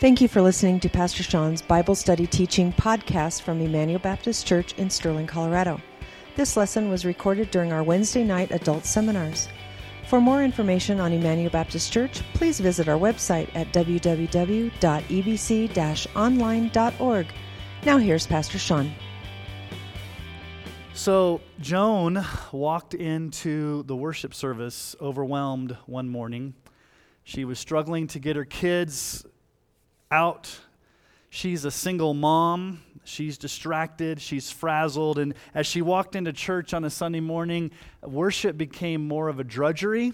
Thank you for listening to Pastor Sean's Bible Study Teaching podcast from Emmanuel Baptist Church in Sterling, Colorado. This lesson was recorded during our Wednesday night adult seminars. For more information on Emmanuel Baptist Church, please visit our website at www.ebc online.org. Now, here's Pastor Sean. So, Joan walked into the worship service overwhelmed one morning. She was struggling to get her kids out. She's a single mom. She's distracted. She's frazzled. And as she walked into church on a Sunday morning, worship became more of a drudgery.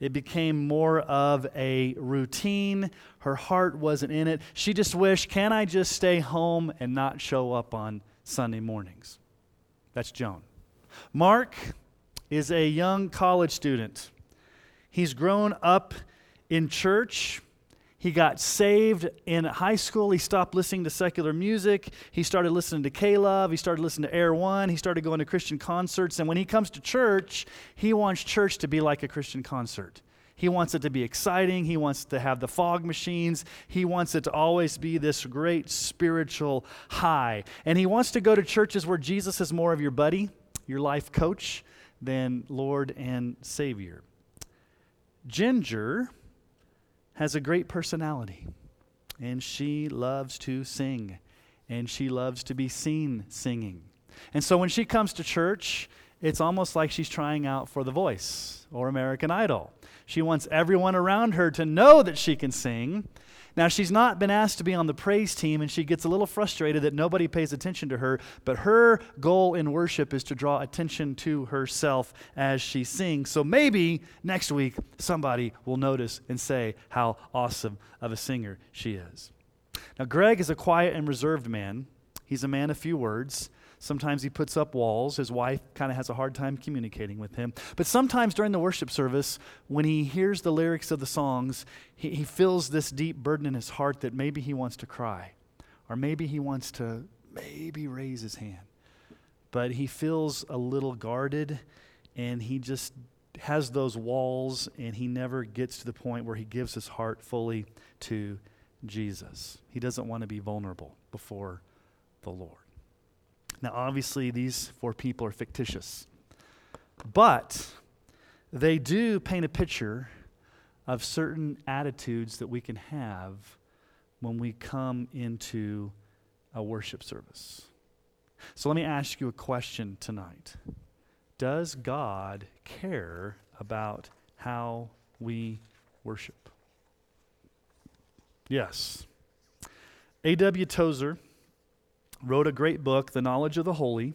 It became more of a routine. Her heart wasn't in it. She just wished, can I just stay home and not show up on Sunday mornings? That's Joan. Mark is a young college student. He's grown up in church. He got saved in high school. He stopped listening to secular music. He started listening to K-Love. He started listening to Air One. He started going to Christian concerts. And when he comes to church, he wants church to be like a Christian concert. He wants it to be exciting. He wants to have the fog machines. He wants it to always be this great spiritual high. And he wants to go to churches where Jesus is more of your buddy, your life coach, than Lord and Savior. Ginger has a great personality, and she loves to sing, and she loves to be seen singing. And so when she comes to church, it's almost like she's trying out for The Voice or American Idol. She wants everyone around her to know that she can sing, now, she's not been asked to be on the praise team, and she gets a little frustrated that nobody pays attention to her, but her goal in worship is to draw attention to herself as she sings. So maybe next week somebody will notice and say how awesome of a singer she is. Now, Greg is a quiet and reserved man. He's a man of few words. Sometimes he puts up walls. His wife kind of has a hard time communicating with him. But sometimes during the worship service, when he hears the lyrics of the songs, he, he feels this deep burden in his heart that maybe he wants to cry, or maybe he wants to maybe raise his hand. But he feels a little guarded, and he just has those walls, and he never gets to the point where he gives his heart fully to Jesus. He doesn't want to be vulnerable before the Lord. Now, obviously, these four people are fictitious, but they do paint a picture of certain attitudes that we can have when we come into a worship service. So, let me ask you a question tonight Does God care about how we worship? Yes. A.W. Tozer wrote a great book, The Knowledge of the Holy.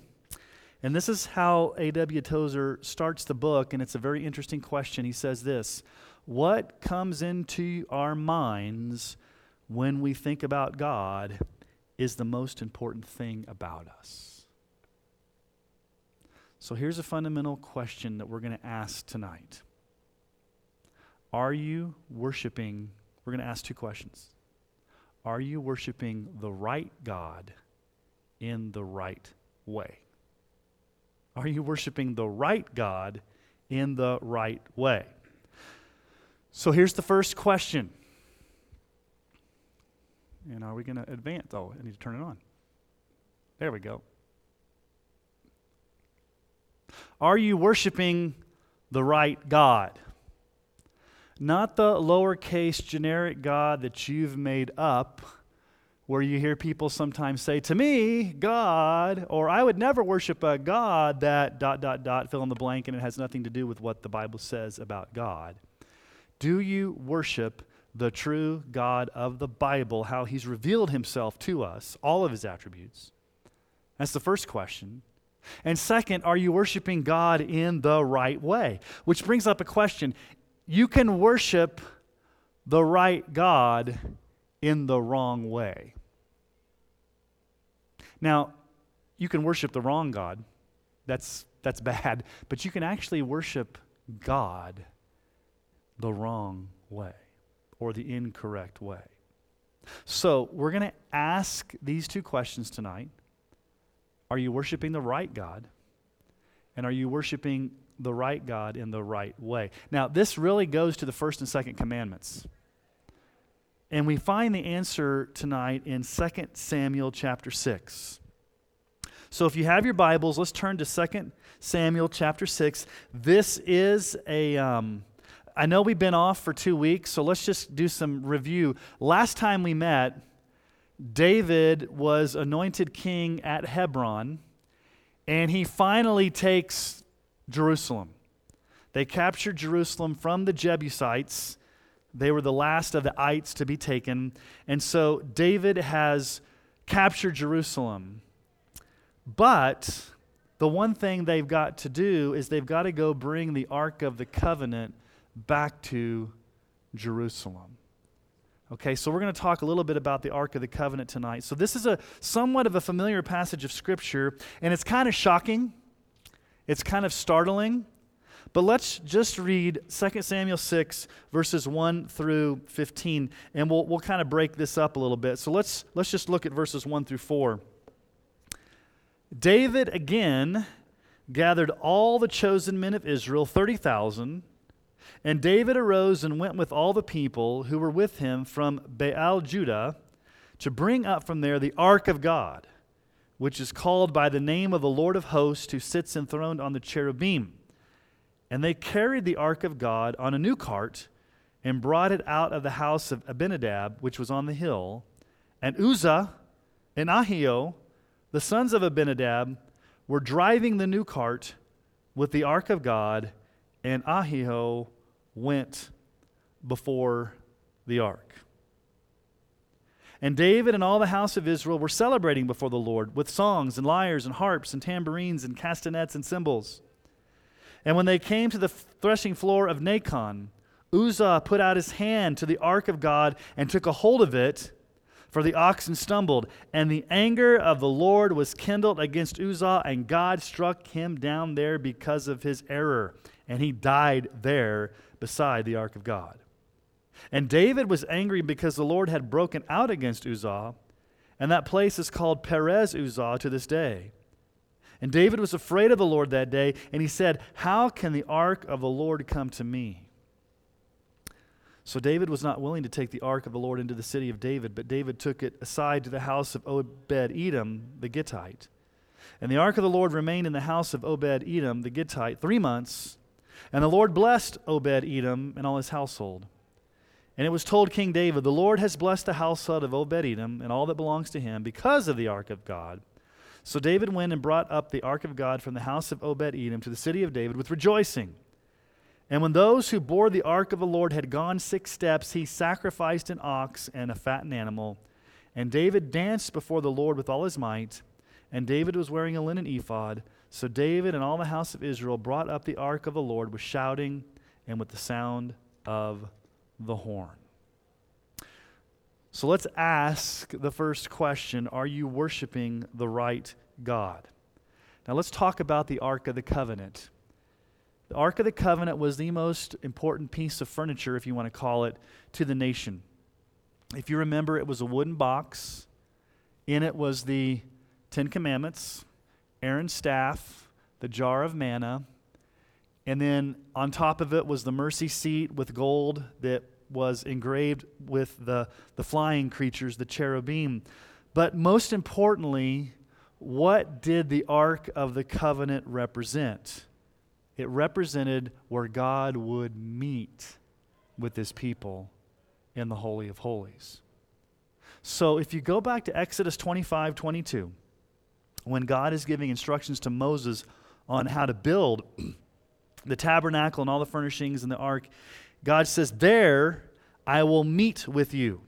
And this is how A.W. Tozer starts the book, and it's a very interesting question. He says this What comes into our minds when we think about God is the most important thing about us? So here's a fundamental question that we're going to ask tonight Are you worshiping? We're going to ask two questions. Are you worshiping the right God? In the right way? Are you worshiping the right God in the right way? So here's the first question. And are we going to advance? Oh, I need to turn it on. There we go. Are you worshiping the right God? Not the lowercase generic God that you've made up where you hear people sometimes say, To me, God, or I would never worship a God that dot, dot, dot, fill in the blank, and it has nothing to do with what the Bible says about God. Do you worship the true God of the Bible, how he's revealed himself to us, all of his attributes? That's the first question. And second, are you worshiping God in the right way? Which brings up a question. You can worship the right God in the wrong way. Now, you can worship the wrong God. That's, that's bad. But you can actually worship God the wrong way or the incorrect way. So, we're going to ask these two questions tonight Are you worshiping the right God? And are you worshiping the right God in the right way? Now, this really goes to the first and second commandments. And we find the answer tonight in 2 Samuel chapter 6. So if you have your Bibles, let's turn to 2 Samuel chapter 6. This is a. Um, I know we've been off for two weeks, so let's just do some review. Last time we met, David was anointed king at Hebron, and he finally takes Jerusalem. They captured Jerusalem from the Jebusites. They were the last of the ites to be taken. And so David has captured Jerusalem. But the one thing they've got to do is they've got to go bring the Ark of the Covenant back to Jerusalem. Okay, so we're going to talk a little bit about the Ark of the Covenant tonight. So this is a somewhat of a familiar passage of Scripture, and it's kind of shocking. It's kind of startling. But let's just read 2 Samuel 6, verses 1 through 15, and we'll, we'll kind of break this up a little bit. So let's, let's just look at verses 1 through 4. David again gathered all the chosen men of Israel, 30,000. And David arose and went with all the people who were with him from Baal Judah to bring up from there the ark of God, which is called by the name of the Lord of hosts, who sits enthroned on the cherubim. And they carried the ark of God on a new cart and brought it out of the house of Abinadab, which was on the hill. And Uzzah and Ahio, the sons of Abinadab, were driving the new cart with the ark of God, and Ahio went before the ark. And David and all the house of Israel were celebrating before the Lord with songs and lyres and harps and tambourines and castanets and cymbals. And when they came to the threshing floor of Nacon, Uzzah put out his hand to the ark of God and took a hold of it, for the oxen stumbled. And the anger of the Lord was kindled against Uzzah, and God struck him down there because of his error. And he died there beside the ark of God. And David was angry because the Lord had broken out against Uzzah, and that place is called Perez Uzzah to this day. And David was afraid of the Lord that day, and he said, How can the ark of the Lord come to me? So David was not willing to take the ark of the Lord into the city of David, but David took it aside to the house of Obed Edom the Gittite. And the ark of the Lord remained in the house of Obed Edom the Gittite three months. And the Lord blessed Obed Edom and all his household. And it was told King David, The Lord has blessed the household of Obed Edom and all that belongs to him because of the ark of God. So David went and brought up the ark of God from the house of Obed Edom to the city of David with rejoicing. And when those who bore the ark of the Lord had gone six steps, he sacrificed an ox and a fattened animal. And David danced before the Lord with all his might. And David was wearing a linen ephod. So David and all the house of Israel brought up the ark of the Lord with shouting and with the sound of the horn. So let's ask the first question Are you worshiping the right God? Now let's talk about the Ark of the Covenant. The Ark of the Covenant was the most important piece of furniture, if you want to call it, to the nation. If you remember, it was a wooden box. In it was the Ten Commandments, Aaron's staff, the jar of manna, and then on top of it was the mercy seat with gold that was engraved with the, the flying creatures, the cherubim. But most importantly, what did the Ark of the Covenant represent? It represented where God would meet with his people in the Holy of Holies. So if you go back to Exodus 25 22, when God is giving instructions to Moses on how to build the tabernacle and all the furnishings and the ark, God says, There I will meet with you.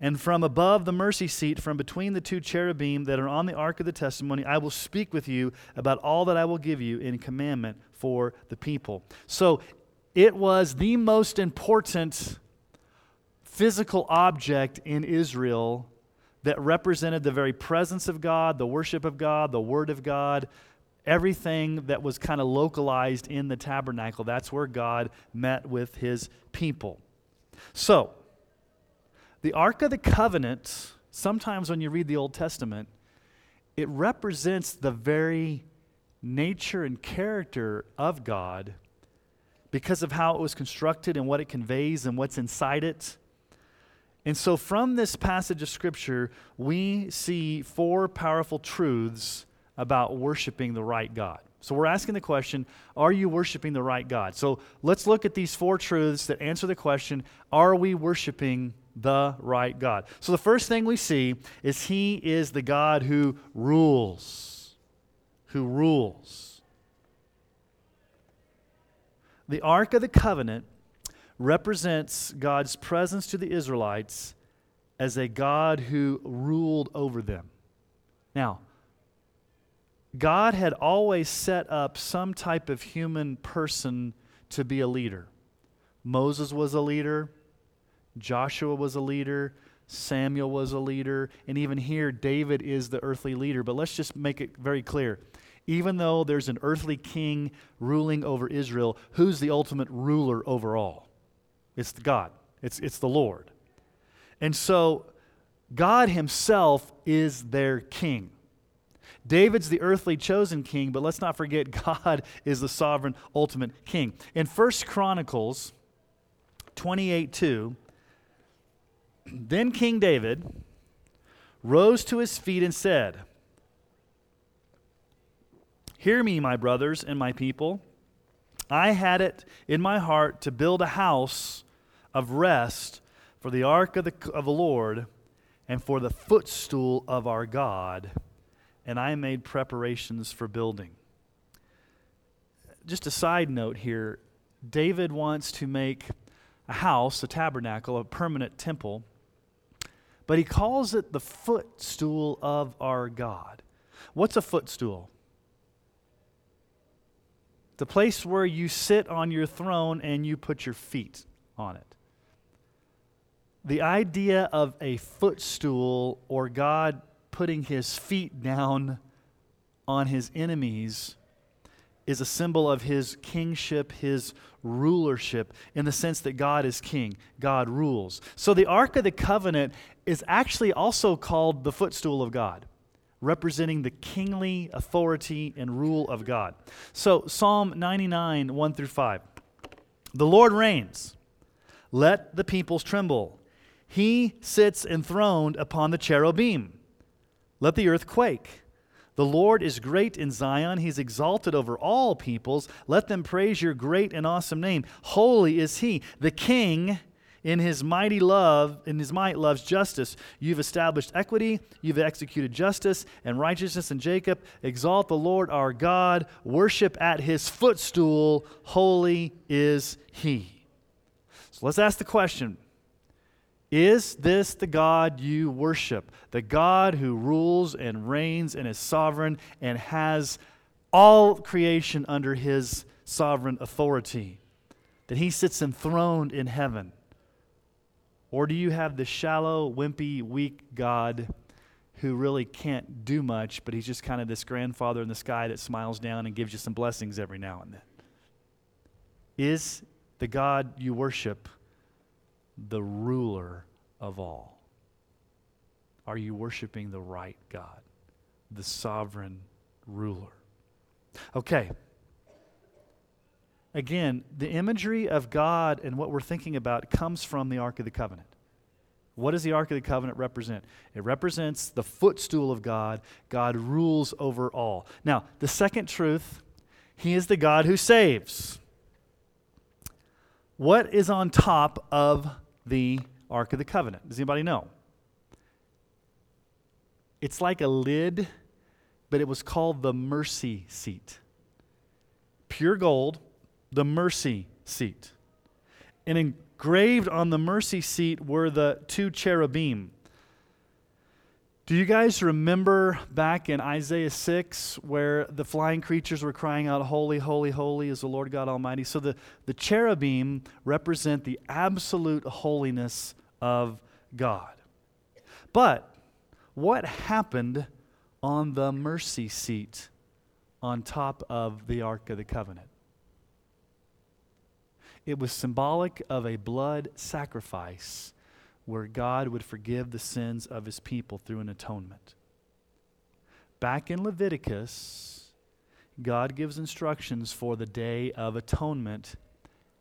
And from above the mercy seat, from between the two cherubim that are on the ark of the testimony, I will speak with you about all that I will give you in commandment for the people. So it was the most important physical object in Israel that represented the very presence of God, the worship of God, the Word of God, everything that was kind of localized in the tabernacle. That's where God met with his people. So, the Ark of the Covenant, sometimes when you read the Old Testament, it represents the very nature and character of God because of how it was constructed and what it conveys and what's inside it. And so, from this passage of Scripture, we see four powerful truths about worshiping the right God. So, we're asking the question Are you worshiping the right God? So, let's look at these four truths that answer the question Are we worshiping the right God? So, the first thing we see is He is the God who rules. Who rules. The Ark of the Covenant represents God's presence to the Israelites as a God who ruled over them. Now, God had always set up some type of human person to be a leader. Moses was a leader, Joshua was a leader, Samuel was a leader, and even here, David is the earthly leader. But let's just make it very clear. Even though there's an earthly king ruling over Israel, who's the ultimate ruler over all? It's God, it's, it's the Lord. And so, God Himself is their king. David's the earthly chosen king, but let's not forget God is the sovereign ultimate king. In First Chronicles 28 2, then King David rose to his feet and said, Hear me, my brothers and my people. I had it in my heart to build a house of rest for the ark of the, of the Lord and for the footstool of our God, and I made preparations for building. Just a side note here David wants to make a house, a tabernacle, a permanent temple, but he calls it the footstool of our God. What's a footstool? The place where you sit on your throne and you put your feet on it the idea of a footstool or God putting his feet down on his enemies is a symbol of his kingship, his rulership, in the sense that God is king, God rules. So the Ark of the Covenant is actually also called the footstool of God, representing the kingly authority and rule of God. So Psalm 99, 1 through 5. The Lord reigns. Let the peoples tremble. He sits enthroned upon the cherubim. Let the earth quake. The Lord is great in Zion. He's exalted over all peoples. Let them praise your great and awesome name. Holy is he. The king in his mighty love, in his might loves justice. You've established equity, you've executed justice and righteousness in Jacob. Exalt the Lord our God. Worship at his footstool. Holy is he. So let's ask the question is this the God you worship? The God who rules and reigns and is sovereign and has all creation under his sovereign authority? That he sits enthroned in heaven? Or do you have the shallow, wimpy, weak God who really can't do much, but he's just kind of this grandfather in the sky that smiles down and gives you some blessings every now and then? Is the God you worship the ruler of all? Are you worshiping the right God, the sovereign ruler? Okay. Again, the imagery of God and what we're thinking about comes from the Ark of the Covenant. What does the Ark of the Covenant represent? It represents the footstool of God. God rules over all. Now, the second truth, He is the God who saves. What is on top of the Ark of the Covenant? Does anybody know? It's like a lid, but it was called the mercy seat. Pure gold, the mercy seat. And engraved on the mercy seat were the two cherubim. Do you guys remember back in Isaiah 6 where the flying creatures were crying out, Holy, holy, holy is the Lord God Almighty? So the, the cherubim represent the absolute holiness of God. But what happened on the mercy seat on top of the Ark of the Covenant? It was symbolic of a blood sacrifice where God would forgive the sins of his people through an atonement. Back in Leviticus, God gives instructions for the day of atonement,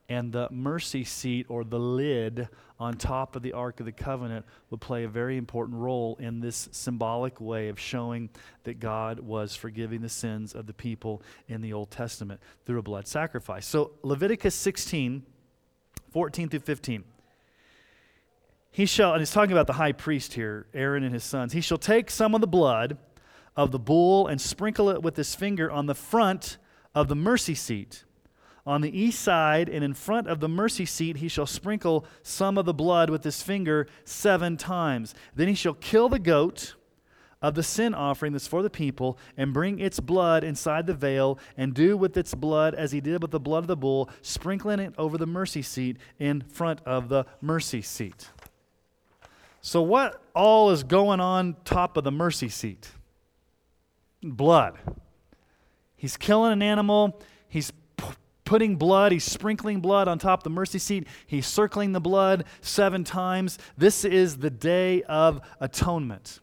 and the mercy seat or the lid on top of the Ark of the Covenant would play a very important role in this symbolic way of showing that God was forgiving the sins of the people in the Old Testament through a blood sacrifice. So, Leviticus 16, 14 through 15. He shall, and he's talking about the high priest here, Aaron and his sons. He shall take some of the blood of the bull and sprinkle it with his finger on the front of the mercy seat on the east side and in front of the mercy seat, he shall sprinkle some of the blood with his finger seven times. Then he shall kill the goat of the sin offering that's for the people and bring its blood inside the veil and do with its blood as he did with the blood of the bull, sprinkling it over the mercy seat in front of the mercy seat. So, what all is going on top of the mercy seat? Blood. He's killing an animal. He's putting blood, he's sprinkling blood on top of the mercy seat, he's circling the blood seven times. This is the day of atonement.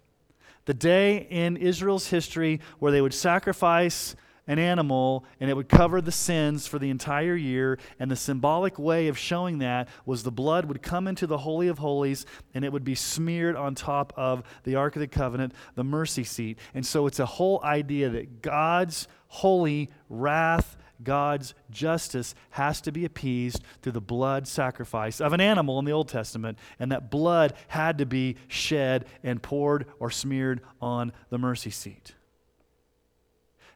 The day in Israel's history where they would sacrifice an animal and it would cover the sins for the entire year. And the symbolic way of showing that was the blood would come into the Holy of Holies and it would be smeared on top of the Ark of the Covenant, the mercy seat. And so it's a whole idea that God's holy wrath God's justice has to be appeased through the blood sacrifice of an animal in the Old Testament, and that blood had to be shed and poured or smeared on the mercy seat.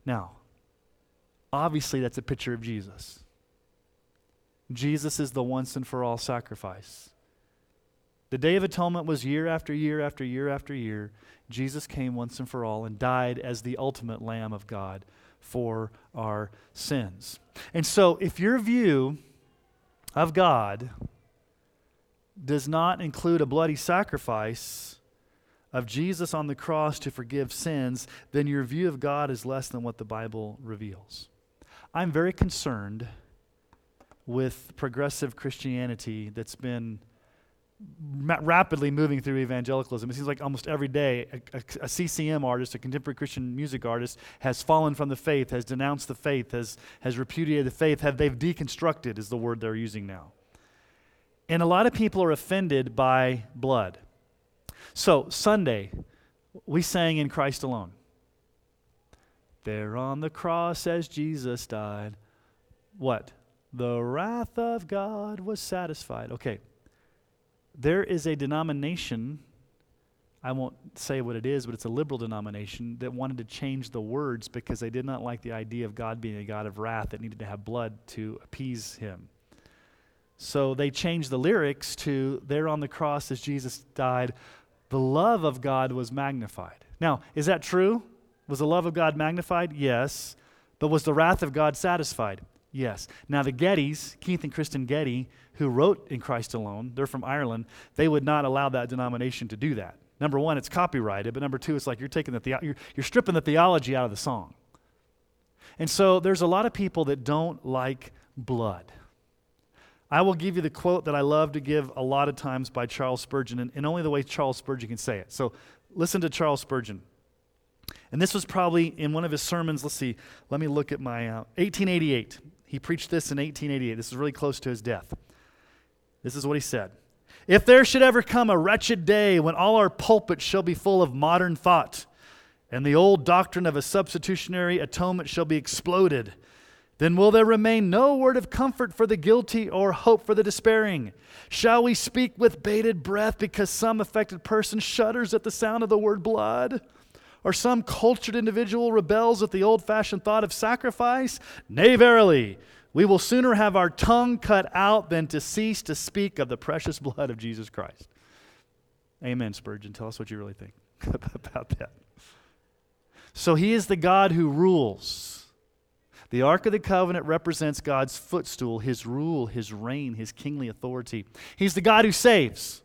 Now, obviously, that's a picture of Jesus. Jesus is the once and for all sacrifice. The Day of Atonement was year after year after year after year. Jesus came once and for all and died as the ultimate Lamb of God for our sins. And so, if your view of God does not include a bloody sacrifice of Jesus on the cross to forgive sins, then your view of God is less than what the Bible reveals. I'm very concerned with progressive Christianity that's been rapidly moving through evangelicalism. It seems like almost every day a, a, a, CCM artist, a contemporary Christian music artist, has fallen from the faith, has denounced the faith, has, has repudiated the faith, have, they've deconstructed, is the word they're using now. And a lot of people are offended by blood. So, Sunday, we sang in Christ alone. There on the cross as Jesus died. What? The wrath of God was satisfied. Okay, there is a denomination, I won't say what it is, but it's a liberal denomination that wanted to change the words because they did not like the idea of God being a God of wrath that needed to have blood to appease him. So they changed the lyrics to, There on the cross as Jesus died, the love of God was magnified. Now, is that true? Was the love of God magnified? Yes. But was the wrath of God satisfied? Yes. Now, the Gettys, Keith and Kristyn Getty, who wrote In Christ Alone, they're from Ireland, they would not allow that denomination to do that. Number one, it's copyrighted, but number two, it's like you're taking the, you're, you're stripping the theology out of the song. And so there's a lot of people that don't like blood. I will give you the quote that I love to give a lot of times by Charles Spurgeon, and, and only the way Charles Spurgeon can say it. So listen to Charles Spurgeon. And this was probably in one of his sermons. Let's see, let me look at my uh, 1888. He preached this in 1888. This is really close to his death. This is what he said If there should ever come a wretched day when all our pulpits shall be full of modern thought, and the old doctrine of a substitutionary atonement shall be exploded, then will there remain no word of comfort for the guilty or hope for the despairing? Shall we speak with bated breath because some affected person shudders at the sound of the word blood? Or some cultured individual rebels at the old fashioned thought of sacrifice? Nay, verily, we will sooner have our tongue cut out than to cease to speak of the precious blood of Jesus Christ. Amen, Spurgeon. Tell us what you really think about that. So he is the God who rules. The Ark of the Covenant represents God's footstool, his rule, his reign, his kingly authority. He's the God who saves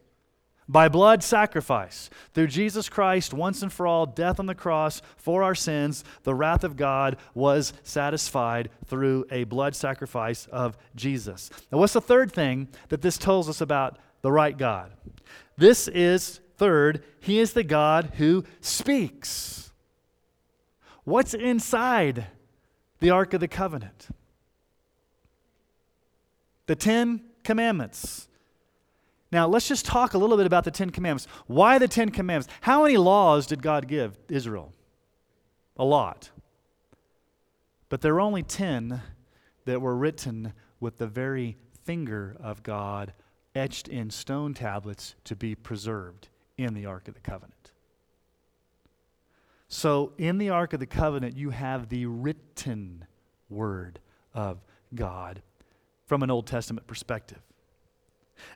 by blood sacrifice. Through Jesus Christ, once and for all, death on the cross for our sins, the wrath of God was satisfied through a blood sacrifice of Jesus. Now, what's the third thing that this tells us about the right God? This is, third, He is the God who speaks. What's inside the Ark of the Covenant? The Ten Commandments. Now, let's just talk a little bit about the Ten Commandments. Why the Ten Commandments? How many laws did God give Israel? A lot. But there were only ten that were written with the very finger of God etched in stone tablets to be preserved in the Ark of the Covenant. So, in the Ark of the Covenant, you have the written word of God from an Old Testament perspective.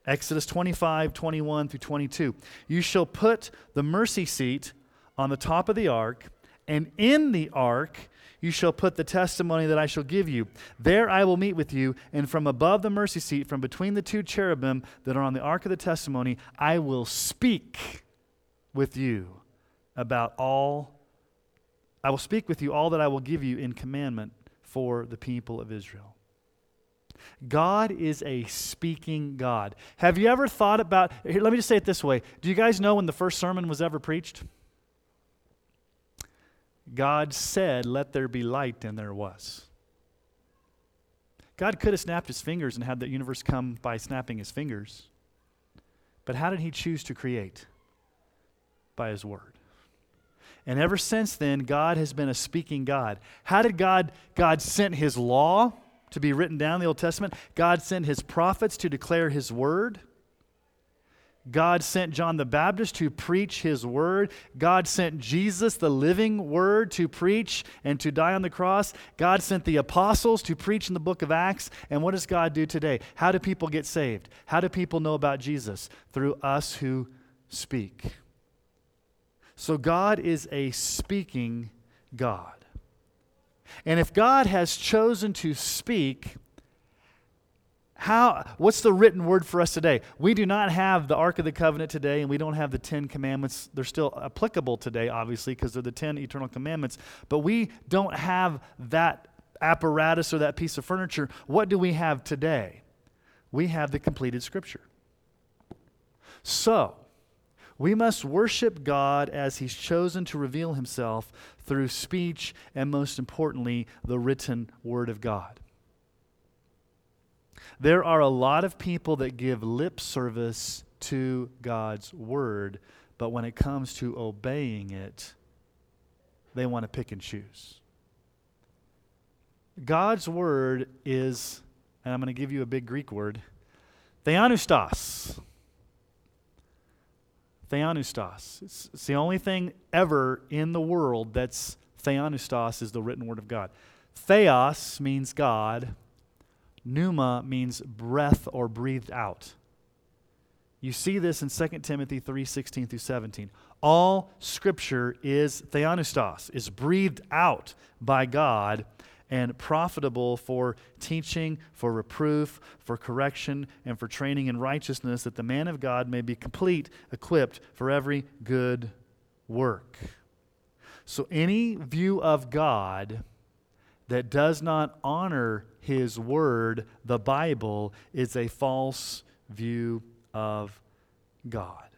Exodus 25, 21 through 22. You shall put the mercy seat on the top of the ark, and in the ark you shall put the testimony that I shall give you. There I will meet with you, and from above the mercy seat, from between the two cherubim that are on the ark of the testimony, I will speak with you about all. I will speak with you all that I will give you in commandment for the people of Israel. God is a speaking God. Have you ever thought about, here, let me just say it this way. Do you guys know when the first sermon was ever preached? God said, Let there be light, and there was. God could have snapped his fingers and had the universe come by snapping his fingers. But how did he choose to create? By his word. And ever since then, God has been a speaking God. How did God, God sent his law? To be written down in the Old Testament. God sent his prophets to declare his word. God sent John the Baptist to preach his word. God sent Jesus, the living word, to preach and to die on the cross. God sent the apostles to preach in the book of Acts. And what does God do today? How do people get saved? How do people know about Jesus? Through us who speak. So God is a speaking God. And if God has chosen to speak, how, what's the written word for us today? We do not have the Ark of the Covenant today, and we don't have the Ten Commandments. They're still applicable today, obviously, because they're the Ten Eternal Commandments. But we don't have that apparatus or that piece of furniture. What do we have today? We have the completed Scripture. So, we must worship God as He's chosen to reveal Himself through speech and, most importantly, the written Word of God. There are a lot of people that give lip service to God's Word, but when it comes to obeying it, they want to pick and choose. God's Word is, and I'm going to give you a big Greek word, theopneustos. Theopneustos. It's, it's the only thing ever in the world that's theopneustos is the written word of God. Theos means God. Pneuma means breath or breathed out. You see this in 2 Timothy 3 16 through 17. All scripture is theopneustos, is breathed out by God and profitable for teaching, for reproof, for correction, and for training in righteousness, that the man of God may be complete, equipped for every good work. So, any view of God that does not honor his word, the Bible, is a false view of God.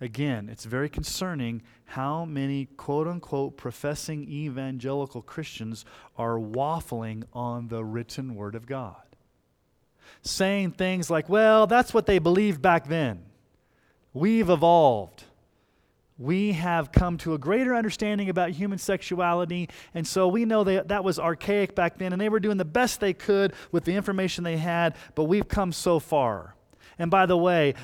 Again, it's very concerning how many quote unquote professing evangelical Christians are waffling on the written Word of God. Saying things like, well, that's what they believed back then. We've evolved. We have come to a greater understanding about human sexuality, and so we know that that was archaic back then, and they were doing the best they could with the information they had, but we've come so far. And by the way,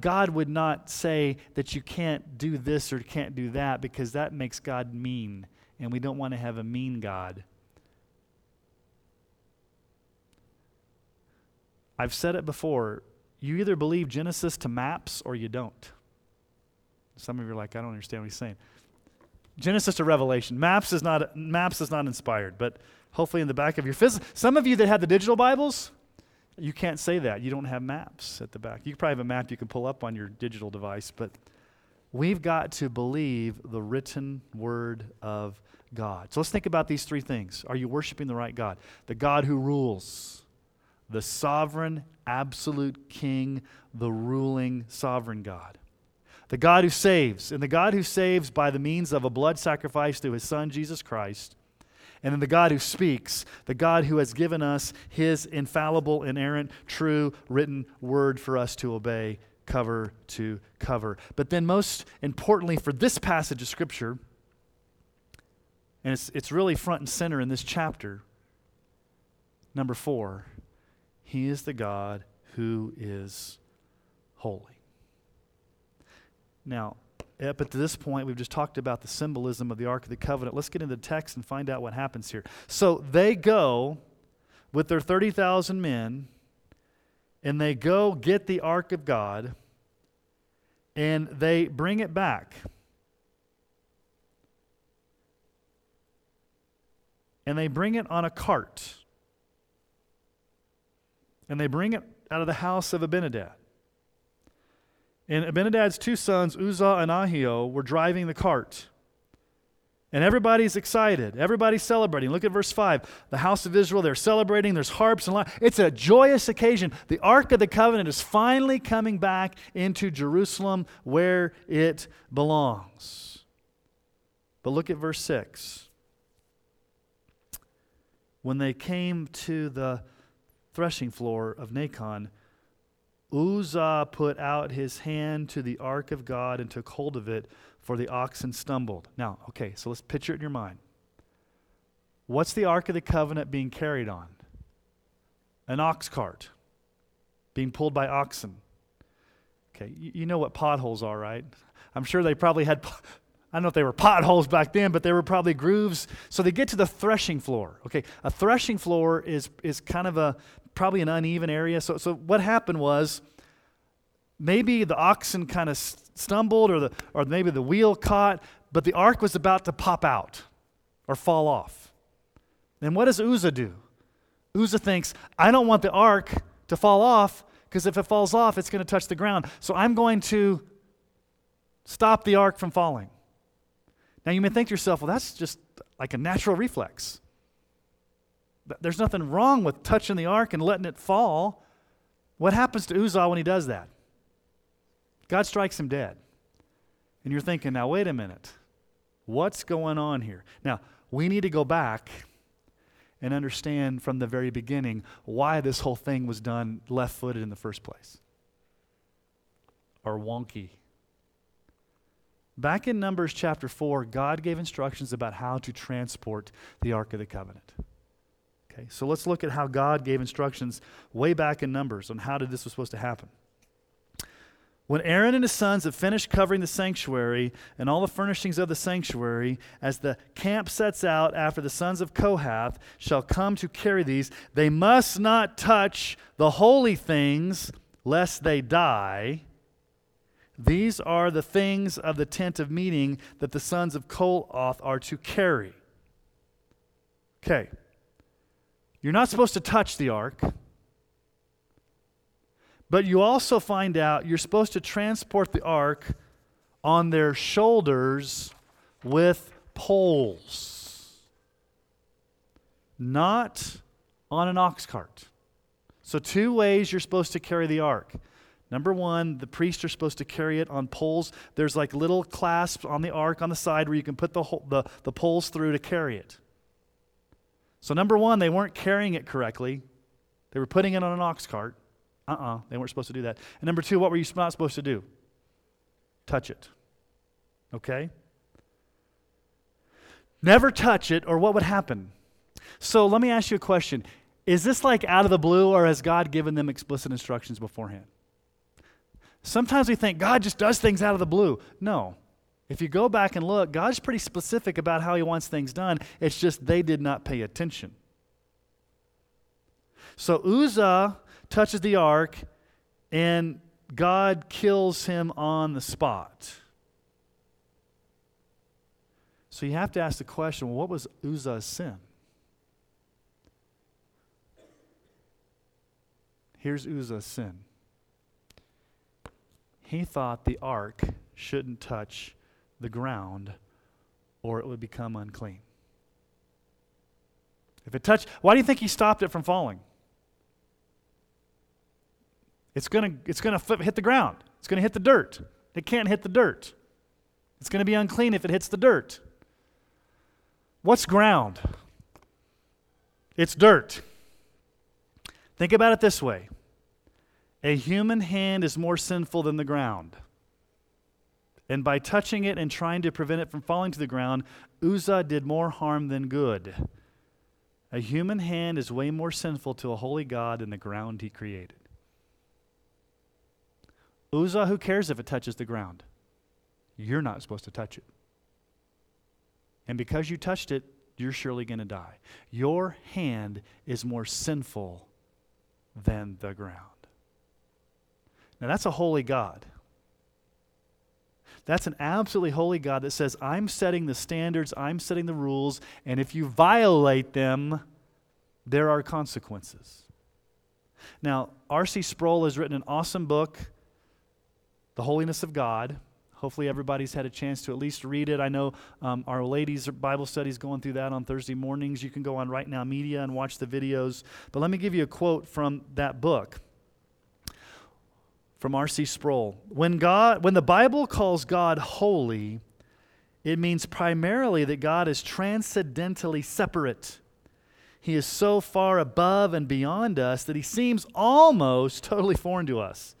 God would not say that you can't do this or can't do that because that makes God mean. And we don't want to have a mean God. I've said it before. You either believe Genesis to maps or you don't. Some of you are like, I don't understand what he's saying. Genesis to Revelation. Maps is not maps is not inspired, but hopefully in the back of your phys- some of you that have the digital Bibles, you can't say that. You don't have maps at the back. You probably have a map you can pull up on your digital device, but we've got to believe the written word of God. So let's think about these three things. Are you worshiping the right God? The God who rules, the sovereign, absolute king, the ruling, sovereign God. The God who saves, and the God who saves by the means of a blood sacrifice through his son, Jesus Christ and then the God who speaks, the God who has given us his infallible, inerrant, true, written word for us to obey cover to cover. But then, most importantly, for this passage of Scripture, and it's, it's really front and center in this chapter, number four, he is the God who is holy. Now, up to this point, we've just talked about the symbolism of the Ark of the Covenant. Let's get into the text and find out what happens here. So they go with their 30,000 men, and they go get the Ark of God, and they bring it back. And they bring it on a cart. And they bring it out of the house of Abinadab. And Abinadab's two sons, Uzzah and Ahio, were driving the cart. And everybody's excited. Everybody's celebrating. Look at verse 5. The house of Israel, they're celebrating. There's harps and. It's a joyous occasion. The Ark of the Covenant is finally coming back into Jerusalem where it belongs. But look at verse 6. When they came to the threshing floor of Nacon, Uzzah put out his hand to the ark of God and took hold of it, for the oxen stumbled. Now, okay, so let's picture it in your mind. What's the ark of the covenant being carried on? An ox cart being pulled by oxen. Okay, you, know what potholes are, right? I'm sure they probably had I don't know if they were potholes back then, but they were probably grooves. So they get to the threshing floor. Okay, a threshing floor is, is kind of a probably an uneven area. So, so what happened was maybe the oxen kind of stumbled or, the, or maybe the wheel caught, but the ark was about to pop out or fall off. Then what does Uzzah do? Uzzah thinks, I don't want the ark to fall off because if it falls off, it's going to touch the ground. So I'm going to stop the ark from falling. Now, you may think to yourself, well, that's just like a natural reflex. There's nothing wrong with touching the ark and letting it fall. What happens to Uzzah when he does that? God strikes him dead. And you're thinking, now, wait a minute. What's going on here? Now, we need to go back and understand from the very beginning why this whole thing was done left footed in the first place or wonky Back in Numbers chapter 4, God gave instructions about how to transport the Ark of the Covenant. Okay, so let's look at how God gave instructions way back in Numbers on how did this was supposed to happen. When Aaron and his sons have finished covering the sanctuary and all the furnishings of the sanctuary, as the camp sets out after the sons of Kohath shall come to carry these, they must not touch the holy things lest they die these are the things of the tent of meeting that the sons of Kohath are to carry. Okay. You're not supposed to touch the ark, but you also find out you're supposed to transport the ark on their shoulders with poles, not on an ox cart. So, two ways you're supposed to carry the ark Number one, the priests are supposed to carry it on poles. There's like little clasps on the ark on the side where you can put the, the, the poles through to carry it. So, number one, they weren't carrying it correctly. They were putting it on an ox cart. Uh uh-uh, uh they weren't supposed to do that. And number two, what were you not supposed to do? Touch it. Okay? Never touch it, or what would happen? So, let me ask you a question. Is this like out of the blue, or has God given them explicit instructions beforehand? Sometimes we think God just does things out of the blue. No. If you go back and look, God's pretty specific about how He wants things done. It's just they did not pay attention. So Uzzah touches the ark, and God kills him on the spot. So you have to ask the question what was Uzzah's sin? Here's Uzzah's sin he thought the ark shouldn't touch the ground or it would become unclean. If it touched, why do you think he stopped it from falling? It's going to it's to hit the ground. It's going to hit the dirt. It can't hit the dirt. It's going to be unclean if it hits the dirt. What's ground? It's dirt. Think about it this way a human hand is more sinful than the ground. And by touching it and trying to prevent it from falling to the ground, Uzzah did more harm than good. A human hand is way more sinful to a holy God than the ground he created. Uzzah, who cares if it touches the ground? You're not supposed to touch it. And because you touched it, you're surely going to die. Your hand is more sinful than the ground. Now, that's a holy God. That's an absolutely holy God that says, I'm setting the standards, I'm setting the rules, and if you violate them, there are consequences. Now, R.C. Sproul has written an awesome book, The Holiness of God. Hopefully, everybody's had a chance to at least read it. I know um, our ladies' Bible studies going through that on Thursday mornings. You can go on RightNow Media and watch the videos. But let me give you a quote from that book from R.C. Sproul. When, God, when the Bible calls God holy, it means primarily that God is transcendently separate. He is so far above and beyond us that he seems almost totally foreign to us.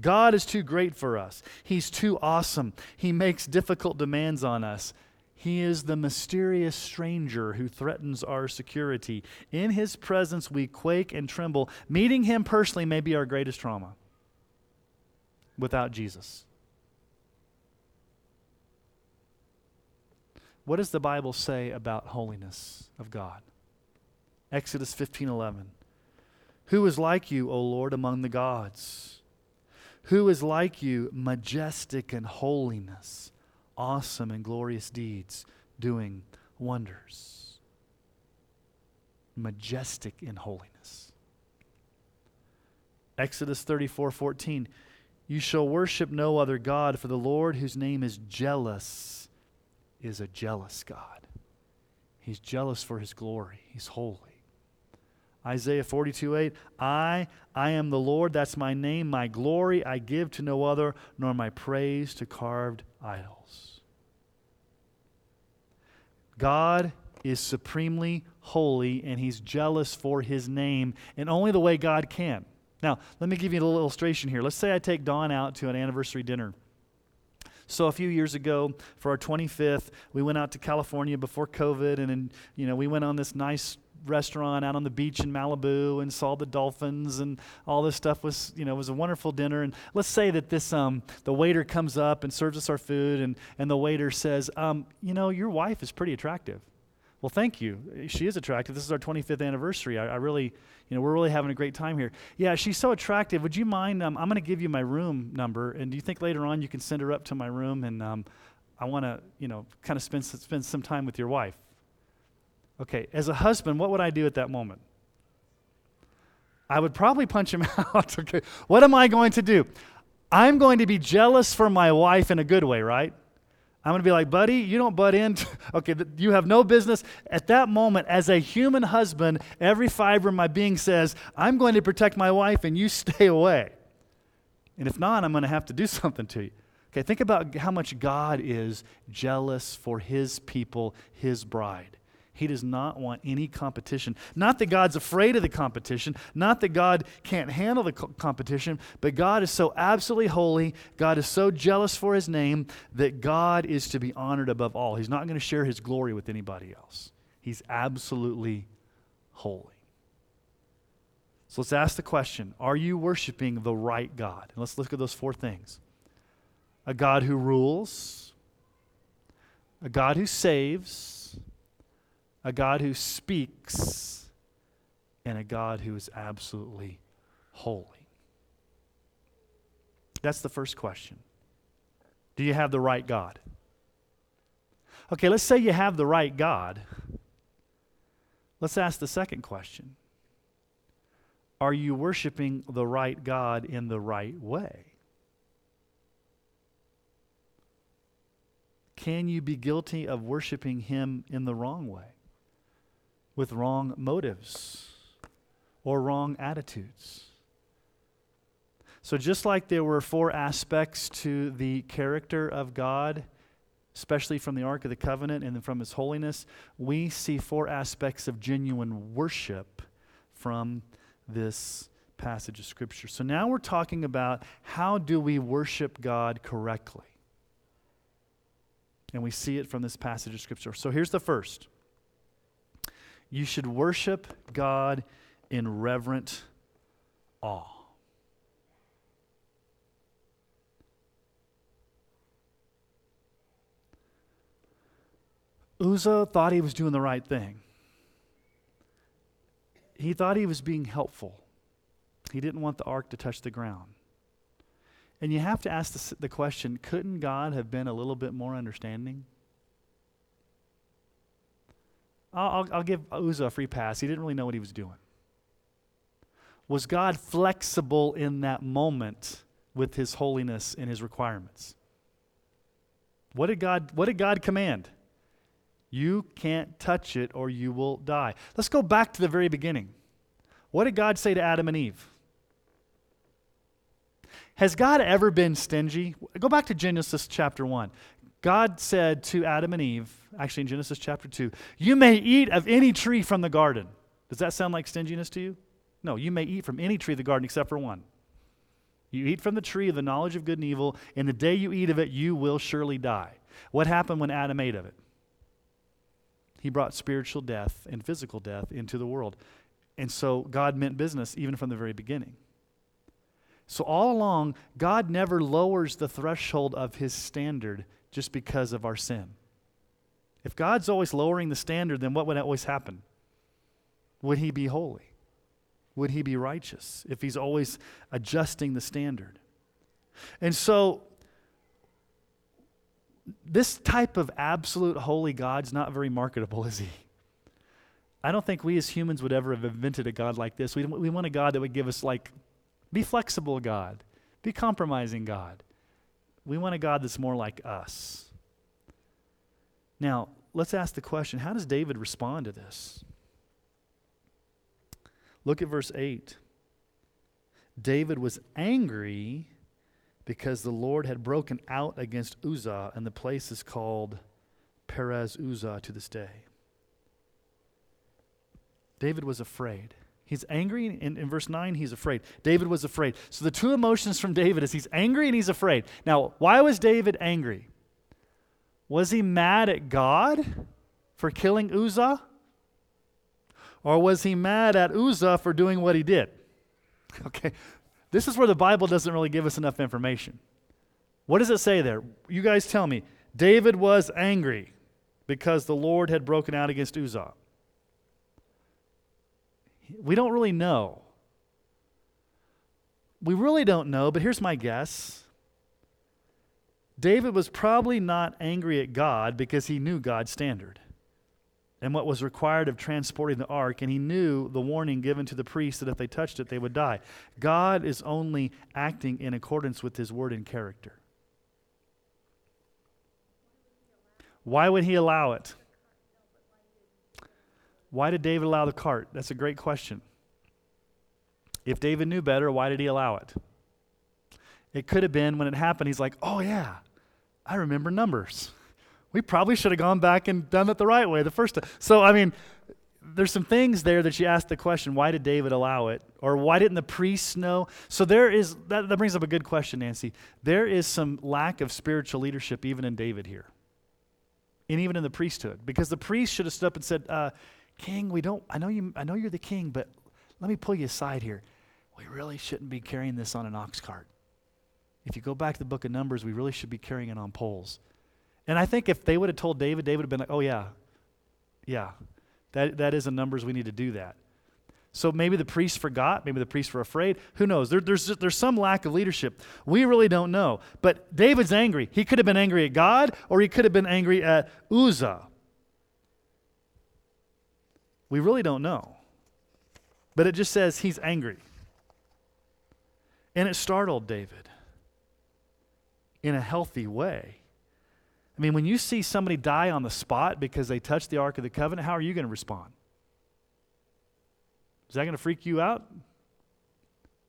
God is too great for us. He's too awesome. He makes difficult demands on us. He is the mysterious stranger who threatens our security. In his presence, we quake and tremble. Meeting him personally may be our greatest trauma without Jesus. What does the Bible say about holiness of God? Exodus 15:11. Who is like you, O Lord, among the gods? Who is like you, majestic in holiness, awesome in glorious deeds, doing wonders? Majestic in holiness. Exodus 34 14. You shall worship no other God, for the Lord, whose name is jealous, is a jealous God. He's jealous for his glory, he's holy. Isaiah 42 8, I, I am the Lord, that's my name, my glory I give to no other, nor my praise to carved idols. God is supremely holy and he's jealous for his name in only the way God can. Now, let me give you a little illustration here. Let's say I take Dawn out to an anniversary dinner. So a few years ago, for our 25th, we went out to California before COVID, and, and you know we went on this nice restaurant out on the beach in Malibu and saw the dolphins and all this stuff was, you know, was a wonderful dinner. And let's say that this, um, the waiter comes up and serves us our food and, and the waiter says, um, you know, your wife is pretty attractive. Well, thank you. She is attractive. This is our 25th anniversary. I, I really, you know, we're really having a great time here. Yeah, she's so attractive. Would you mind? Um, I'm going to give you my room number, and do you think later on you can send her up to my room and um, I want to, you know, kind of spend spend some time with your wife? Okay, as a husband, what would I do at that moment? I would probably punch him out. okay, what am I going to do? I'm going to be jealous for my wife in a good way, right? I'm going to be like, buddy, you don't butt in. okay, you have no business. At that moment, as a human husband, every fiber of my being says, I'm going to protect my wife and you stay away. And if not, I'm going to have to do something to you. Okay, think about how much God is jealous for his people, his bride. He does not want any competition. Not that God's afraid of the competition, not that God can't handle the co- competition, but God is so absolutely holy, God is so jealous for his name that God is to be honored above all. He's not going to share his glory with anybody else. He's absolutely holy. So let's ask the question Are you worshiping the right God? And let's look at those four things a God who rules, a God who saves a God who speaks, and a God who is absolutely holy? That's the first question. Do you have the right God? Okay, let's say you have the right God. Let's ask the second question Are you worshiping the right God in the right way? Can you be guilty of worshiping Him in the wrong way? With wrong motives or wrong attitudes. So, just like there were four aspects to the character of God, especially from the Ark of the Covenant and from His holiness, we see four aspects of genuine worship from this passage of Scripture. So now we're talking about how do we worship God correctly? And we see it from this passage of Scripture. So here's the first you should worship God in reverent awe. Uzzah thought he was doing the right thing. He thought he was being helpful. He didn't want the ark to touch the ground. And you have to ask the, the question couldn't God have been a little bit more understanding? I'll, I'll, give Uzzah a free pass. He didn't really know what he was doing. Was God flexible in that moment with his holiness and his requirements? What did God, what did God command? You can't touch it or you will die. Let's go back to the very beginning. What did God say to Adam and Eve? Has God ever been stingy? Go back to Genesis chapter 1. God said to Adam and Eve, actually in Genesis chapter 2, You may eat of any tree from the garden. Does that sound like stinginess to you? No, you may eat from any tree of the garden except for one. You eat from the tree of the knowledge of good and evil, and the day you eat of it, you will surely die. What happened when Adam ate of it? He brought spiritual death and physical death into the world. And so God meant business even from the very beginning. So, all along, God never lowers the threshold of his standard just because of our sin. If God's always lowering the standard, then what would always happen? Would he be holy? Would he be righteous if he's always adjusting the standard? And so, this type of absolute holy God's not very marketable, is he? I don't think we as humans would ever have invented a God like this. We, we want a God that would give us, like, be flexible, God. Be compromising, God. We want a God that's more like us. Now, let's ask the question how does David respond to this? Look at verse 8. David was angry because the Lord had broken out against Uzzah, and the place is called Perez Uzzah to this day. David was afraid. He's angry. In, in verse 9, he's afraid. David was afraid. So the two emotions from David is he's angry and he's afraid. Now, why was David angry? Was he mad at God for killing Uzzah? Or was he mad at Uzzah for doing what he did? Okay, this is where the Bible doesn't really give us enough information. What does it say there? You guys tell me. David was angry because the Lord had broken out against Uzzah. We don't really know. We really don't know, but here's my guess. David was probably not angry at God because he knew God's standard and what was required of transporting the ark, and he knew the warning given to the priests that if they touched it, they would die. God is only acting in accordance with his word and character. Why would he allow it? Why did David allow the cart? That's a great question. If David knew better, why did he allow it? It could have been when it happened, he's like, oh, yeah, I remember numbers. We probably should have gone back and done it the right way the first time. So, I mean, there's some things there that you ask the question why did David allow it? Or why didn't the priests know? So, there is, that, that brings up a good question, Nancy. There is some lack of spiritual leadership even in David here, and even in the priesthood, because the priest should have stood up and said, uh, King, we don't, I know, you, I know you're the king, but let me pull you aside here. We really shouldn't be carrying this on an ox cart. If you go back to the book of Numbers, we really should be carrying it on poles. And I think if they would have told David, David would have been like, oh, yeah, yeah, that, that is a numbers we need to do that. So maybe the priests forgot, maybe the priests were afraid. Who knows? There, there's, there's some lack of leadership. We really don't know. But David's angry. He could have been angry at God or he could have been angry at Uzzah. We really don't know. But it just says he's angry. And it startled David in a healthy way. I mean, when you see somebody die on the spot because they touched the Ark of the Covenant, how are you going to respond? Is that going to freak you out?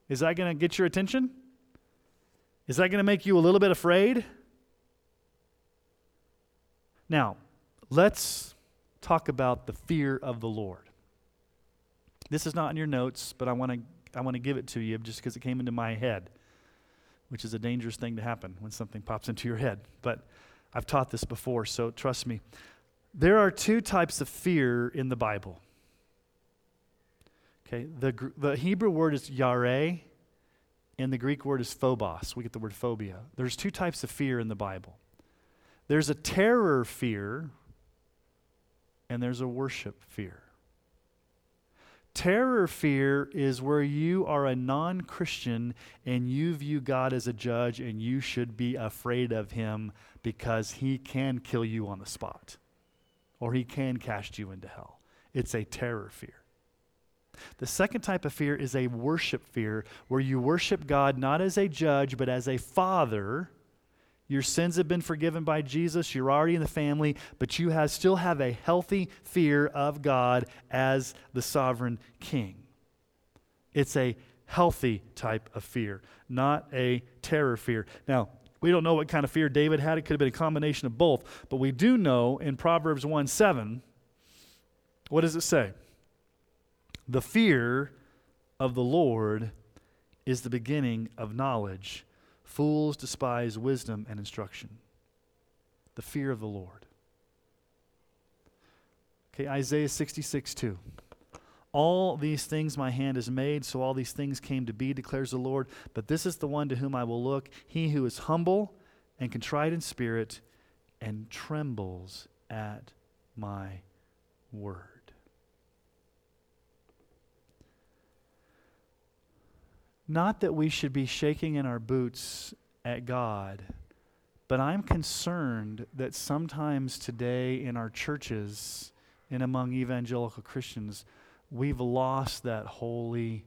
Is that going to get your attention? Is that going to make you a little bit afraid? Now, let's talk about the fear of the Lord. This is not in your notes, but I want to I want to give it to you just because it came into my head, which is a dangerous thing to happen when something pops into your head. But I've taught this before, so trust me. There are two types of fear in the Bible. Okay, the, the Hebrew word is yare, and the Greek word is phobos. We get the word phobia. There's two types of fear in the Bible there's a terror fear, and there's a worship fear. Terror fear is where you are a non Christian and you view God as a judge and you should be afraid of him because he can kill you on the spot or he can cast you into hell. It's a terror fear. The second type of fear is a worship fear where you worship God not as a judge but as a father your sins have been forgiven by Jesus. You're already in the family, but you have, still have a healthy fear of God as the sovereign king. It's a healthy type of fear, not a terror fear. Now, we don't know what kind of fear David had. It could have been a combination of both. But we do know in Proverbs 1 7, what does it say? The fear of the Lord is the beginning of knowledge Fools despise wisdom and instruction. The fear of the Lord. Okay, Isaiah 66 2. All these things my hand has made, so all these things came to be, declares the Lord. But this is the one to whom I will look, he who is humble and contrite in spirit and trembles at my word. Not that we should be shaking in our boots at God, but I'm concerned that sometimes today in our churches and among evangelical Christians, we've lost that holy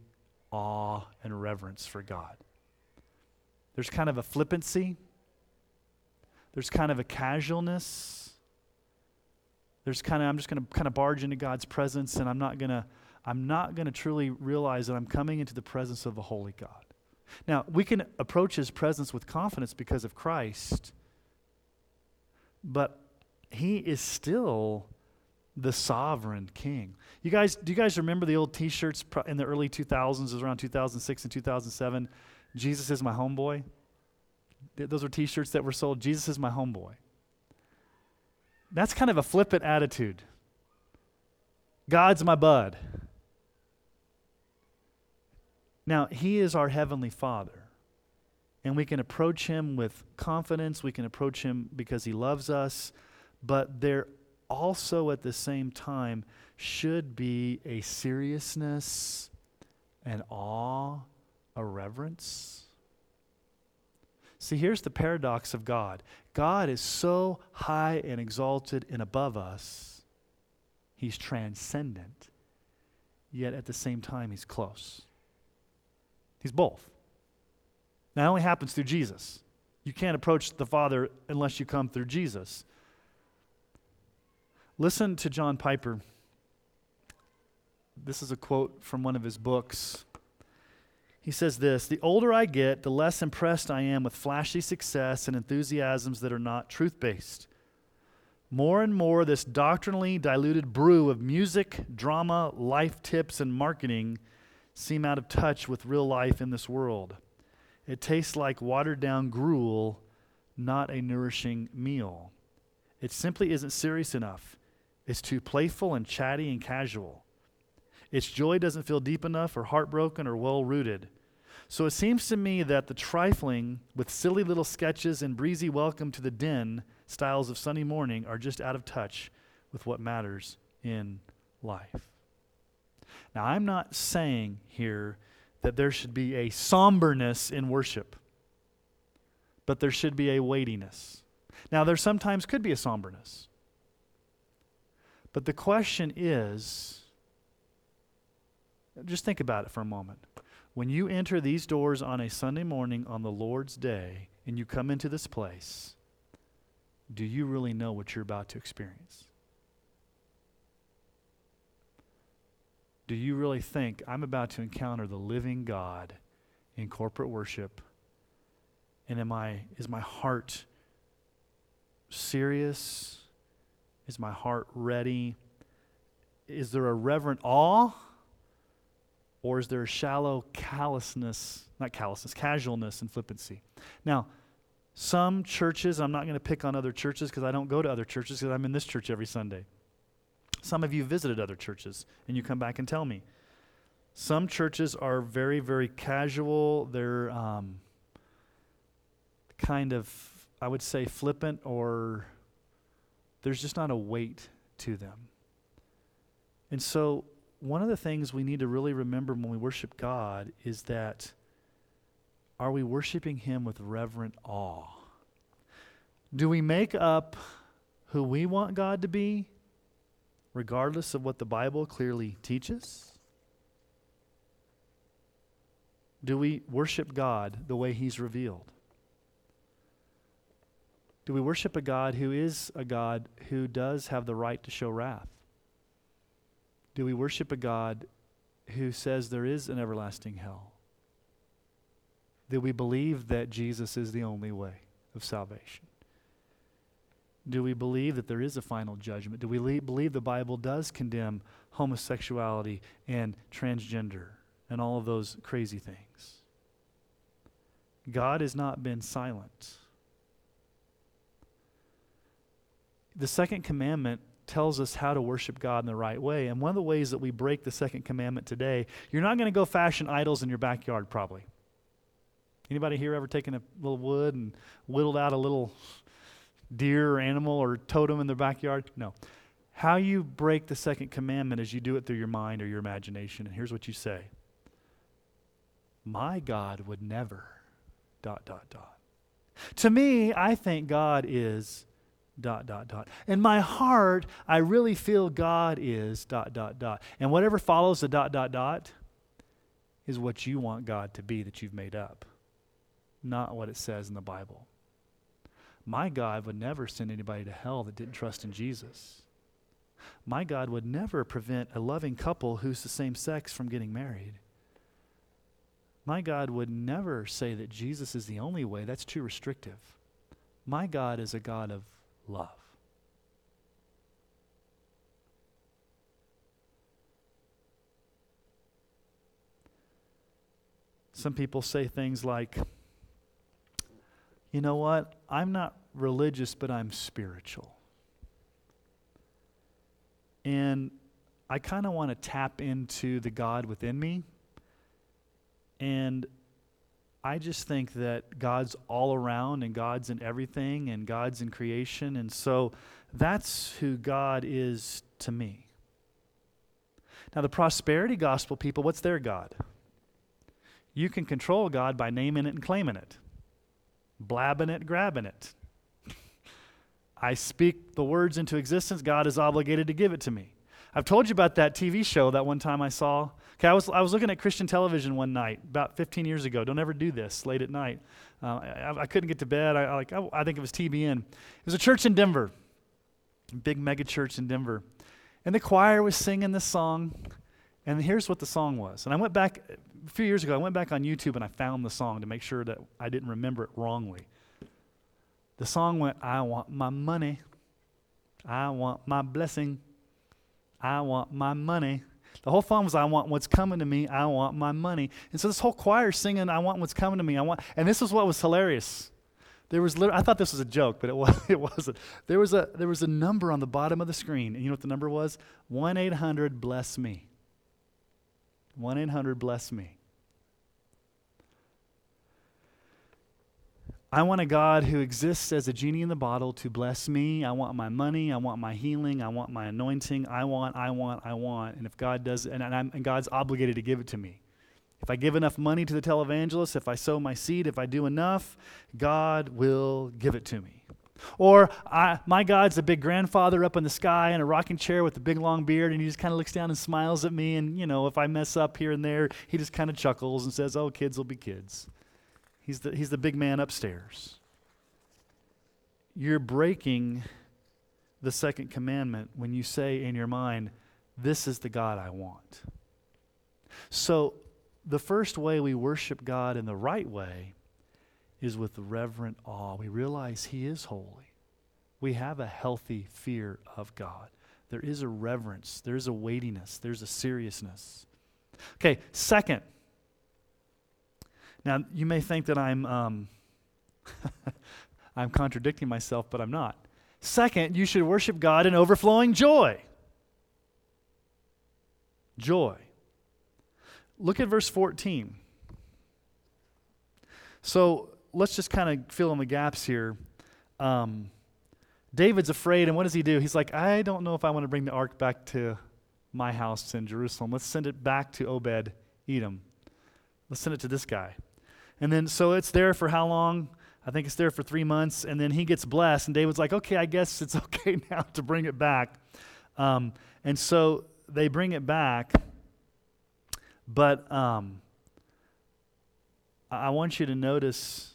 awe and reverence for God. There's kind of a flippancy, there's kind of a casualness. There's kind of, I'm just going to kind of barge into God's presence and I'm not going to I'm not going to truly realize that I'm coming into the presence of the holy God. Now, we can approach his presence with confidence because of Christ, but he is still the sovereign king. You guys, do you guys remember the old t-shirts in the early 2000s, it was around 2006 and 2007? Jesus is my homeboy. Those were t-shirts that were sold. Jesus is my homeboy. That's kind of a flippant attitude. God's my bud. Now, He is our Heavenly Father. And we can approach Him with confidence. We can approach Him because He loves us. But there also, at the same time, should be a seriousness, an awe, a reverence. See, here's the paradox of God God is so high and exalted and above us, He's transcendent, yet at the same time, He's close. He's both. That only happens through Jesus. You can't approach the Father unless you come through Jesus. Listen to John Piper. This is a quote from one of his books. He says this The older I get, the less impressed I am with flashy success and enthusiasms that are not truth based. More and more, this doctrinally diluted brew of music, drama, life tips, and marketing seem out of touch with real life in this world. It tastes like watered down gruel, not a nourishing meal. It simply isn't serious enough. It's too playful and chatty and casual. Its joy doesn't feel deep enough or heartbroken or well rooted. So it seems to me that the trifling with silly little sketches and breezy welcome to the den styles of sunny morning are just out of touch with what matters in life. Now, I'm not saying here that there should be a somberness in worship, but there should be a weightiness. Now, there sometimes could be a somberness. But the question is just think about it for a moment. When you enter these doors on a Sunday morning on the Lord's day and you come into this place, do you really know what you're about to experience? Do you really think I'm about to encounter the living God in corporate worship? And am I, is my heart serious Is my heart ready? Is there a reverent awe? Or is there a shallow callousness, not callousness, casualness and flippancy? Now, some churches, I'm not going to pick on other churches because I don't go to other churches because I'm in this church every Sunday. Some of you visited other churches and you come back and tell me. Some churches are very, very casual. They're um, kind of, I would say, flippant, or there's just not a weight to them. And so, one of the things we need to really remember when we worship God is that are we worshiping Him with reverent awe? Do we make up who we want God to be, regardless of what the Bible clearly teaches? Do we worship God the way He's revealed? Do we worship a God who is a God who does have the right to show wrath? Do we worship a God who says there is an everlasting hell? Do we believe that Jesus is the only way of salvation? Do we believe that there is a final judgment? Do we le- believe the Bible does condemn homosexuality and transgender and all of those crazy things? God has not been silent. The second commandment tells us how to worship God in the right way. And one of the ways that we break the second commandment today, you're not going to go fashion idols in your backyard probably. Anybody here ever taken a little wood and whittled out a little deer or animal or totem in their backyard? No. How you break the second commandment is you do it through your mind or your imagination. And here's what you say My God would never, dot, dot, dot. To me, I think God is dot, dot, dot. In my heart, I really feel God is dot, dot, dot. And whatever follows the dot, dot, dot is what you want God to be that you've made up, not what it says in the Bible. My God would never send anybody to hell that didn't trust in Jesus. My God would never prevent a loving couple who's the same sex from getting married. My God would never say that Jesus is the only way. That's too restrictive. My God is a God of love. Some people say things like, you know what? I'm not religious, but I'm spiritual. And I kind of want to tap into the God within me. And I just think that God's all around and God's in everything and God's in creation. And so that's who God is to me. Now, the prosperity gospel people, what's their God? You can control God by naming it and claiming it, blabbing it, grabbing it. I speak the words into existence, God is obligated to give it to me. I've told you about that TV show that one time I saw Okay, I was, I was looking at Christian television one night about 15 years ago. Don't ever do this late at night. Uh, I, I, couldn't get to bed. I, I like, I, I think it was TBN. It was a church in Denver, big mega church in Denver. And the choir was singing this song. And here's what the song was. And I went back, a few years ago, I went back on YouTube and I found the song to make sure that I didn't remember it wrongly. The song went, I want my money. I want my blessing. I want my money. The whole song was, I want what's coming to me. I want my money. And so this whole choir singing, I want what's coming to me. I want, and this is what was hilarious. There was, I thought this was a joke, but it, was, it wasn't. There was, a, there was a number on the bottom of the screen. And you know what the number was? 1 800 bless me. 1 800 bless me. I want a God who exists as a genie in the bottle to bless me. I want my money. I want my healing. I want my anointing. I want, I want, I want. And if God does, and, and, and God's obligated to give it to me. If I give enough money to the televangelist, if I sow my seed, if I do enough, God will give it to me. Or I, my God's a big grandfather up in the sky in a rocking chair with a big long beard, and he just kind of looks down and smiles at me. And, you know, if I mess up here and there, he just kind of chuckles and says, Oh, kids will be kids. He's the, he's the big man upstairs. You're breaking the second commandment when you say in your mind, This is the God I want. So, the first way we worship God in the right way is with reverent awe. We realize He is holy. We have a healthy fear of God. There is a reverence, there's a weightiness, there's a seriousness. Okay, second. Now, you may think that I'm, um, I'm contradicting myself, but I'm not. Second, you should worship God in overflowing joy. Joy. Look at verse 14. So let's just kind of fill in the gaps here. Um, David's afraid, and what does he do? He's like, I don't know if I want to bring the ark back to my house in Jerusalem. Let's send it back to Obed Edom. Let's send it to this guy. And then, so it's there for how long? I think it's there for three months. And then he gets blessed, and David's like, okay, I guess it's okay now to bring it back. Um, and so they bring it back. But um, I want you to notice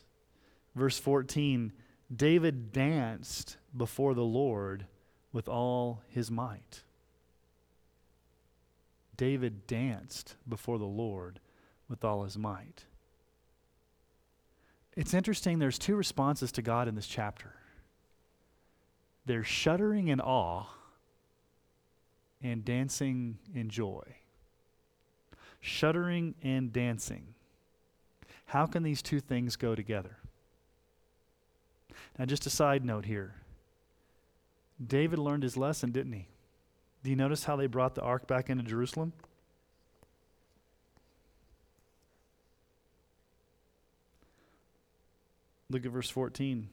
verse 14 David danced before the Lord with all his might. David danced before the Lord with all his might. It's interesting, there's two responses to God in this chapter they're shuddering in awe and dancing in joy. Shuddering and dancing. How can these two things go together? Now, just a side note here David learned his lesson, didn't he? Do you notice how they brought the ark back into Jerusalem? Look at verse 14.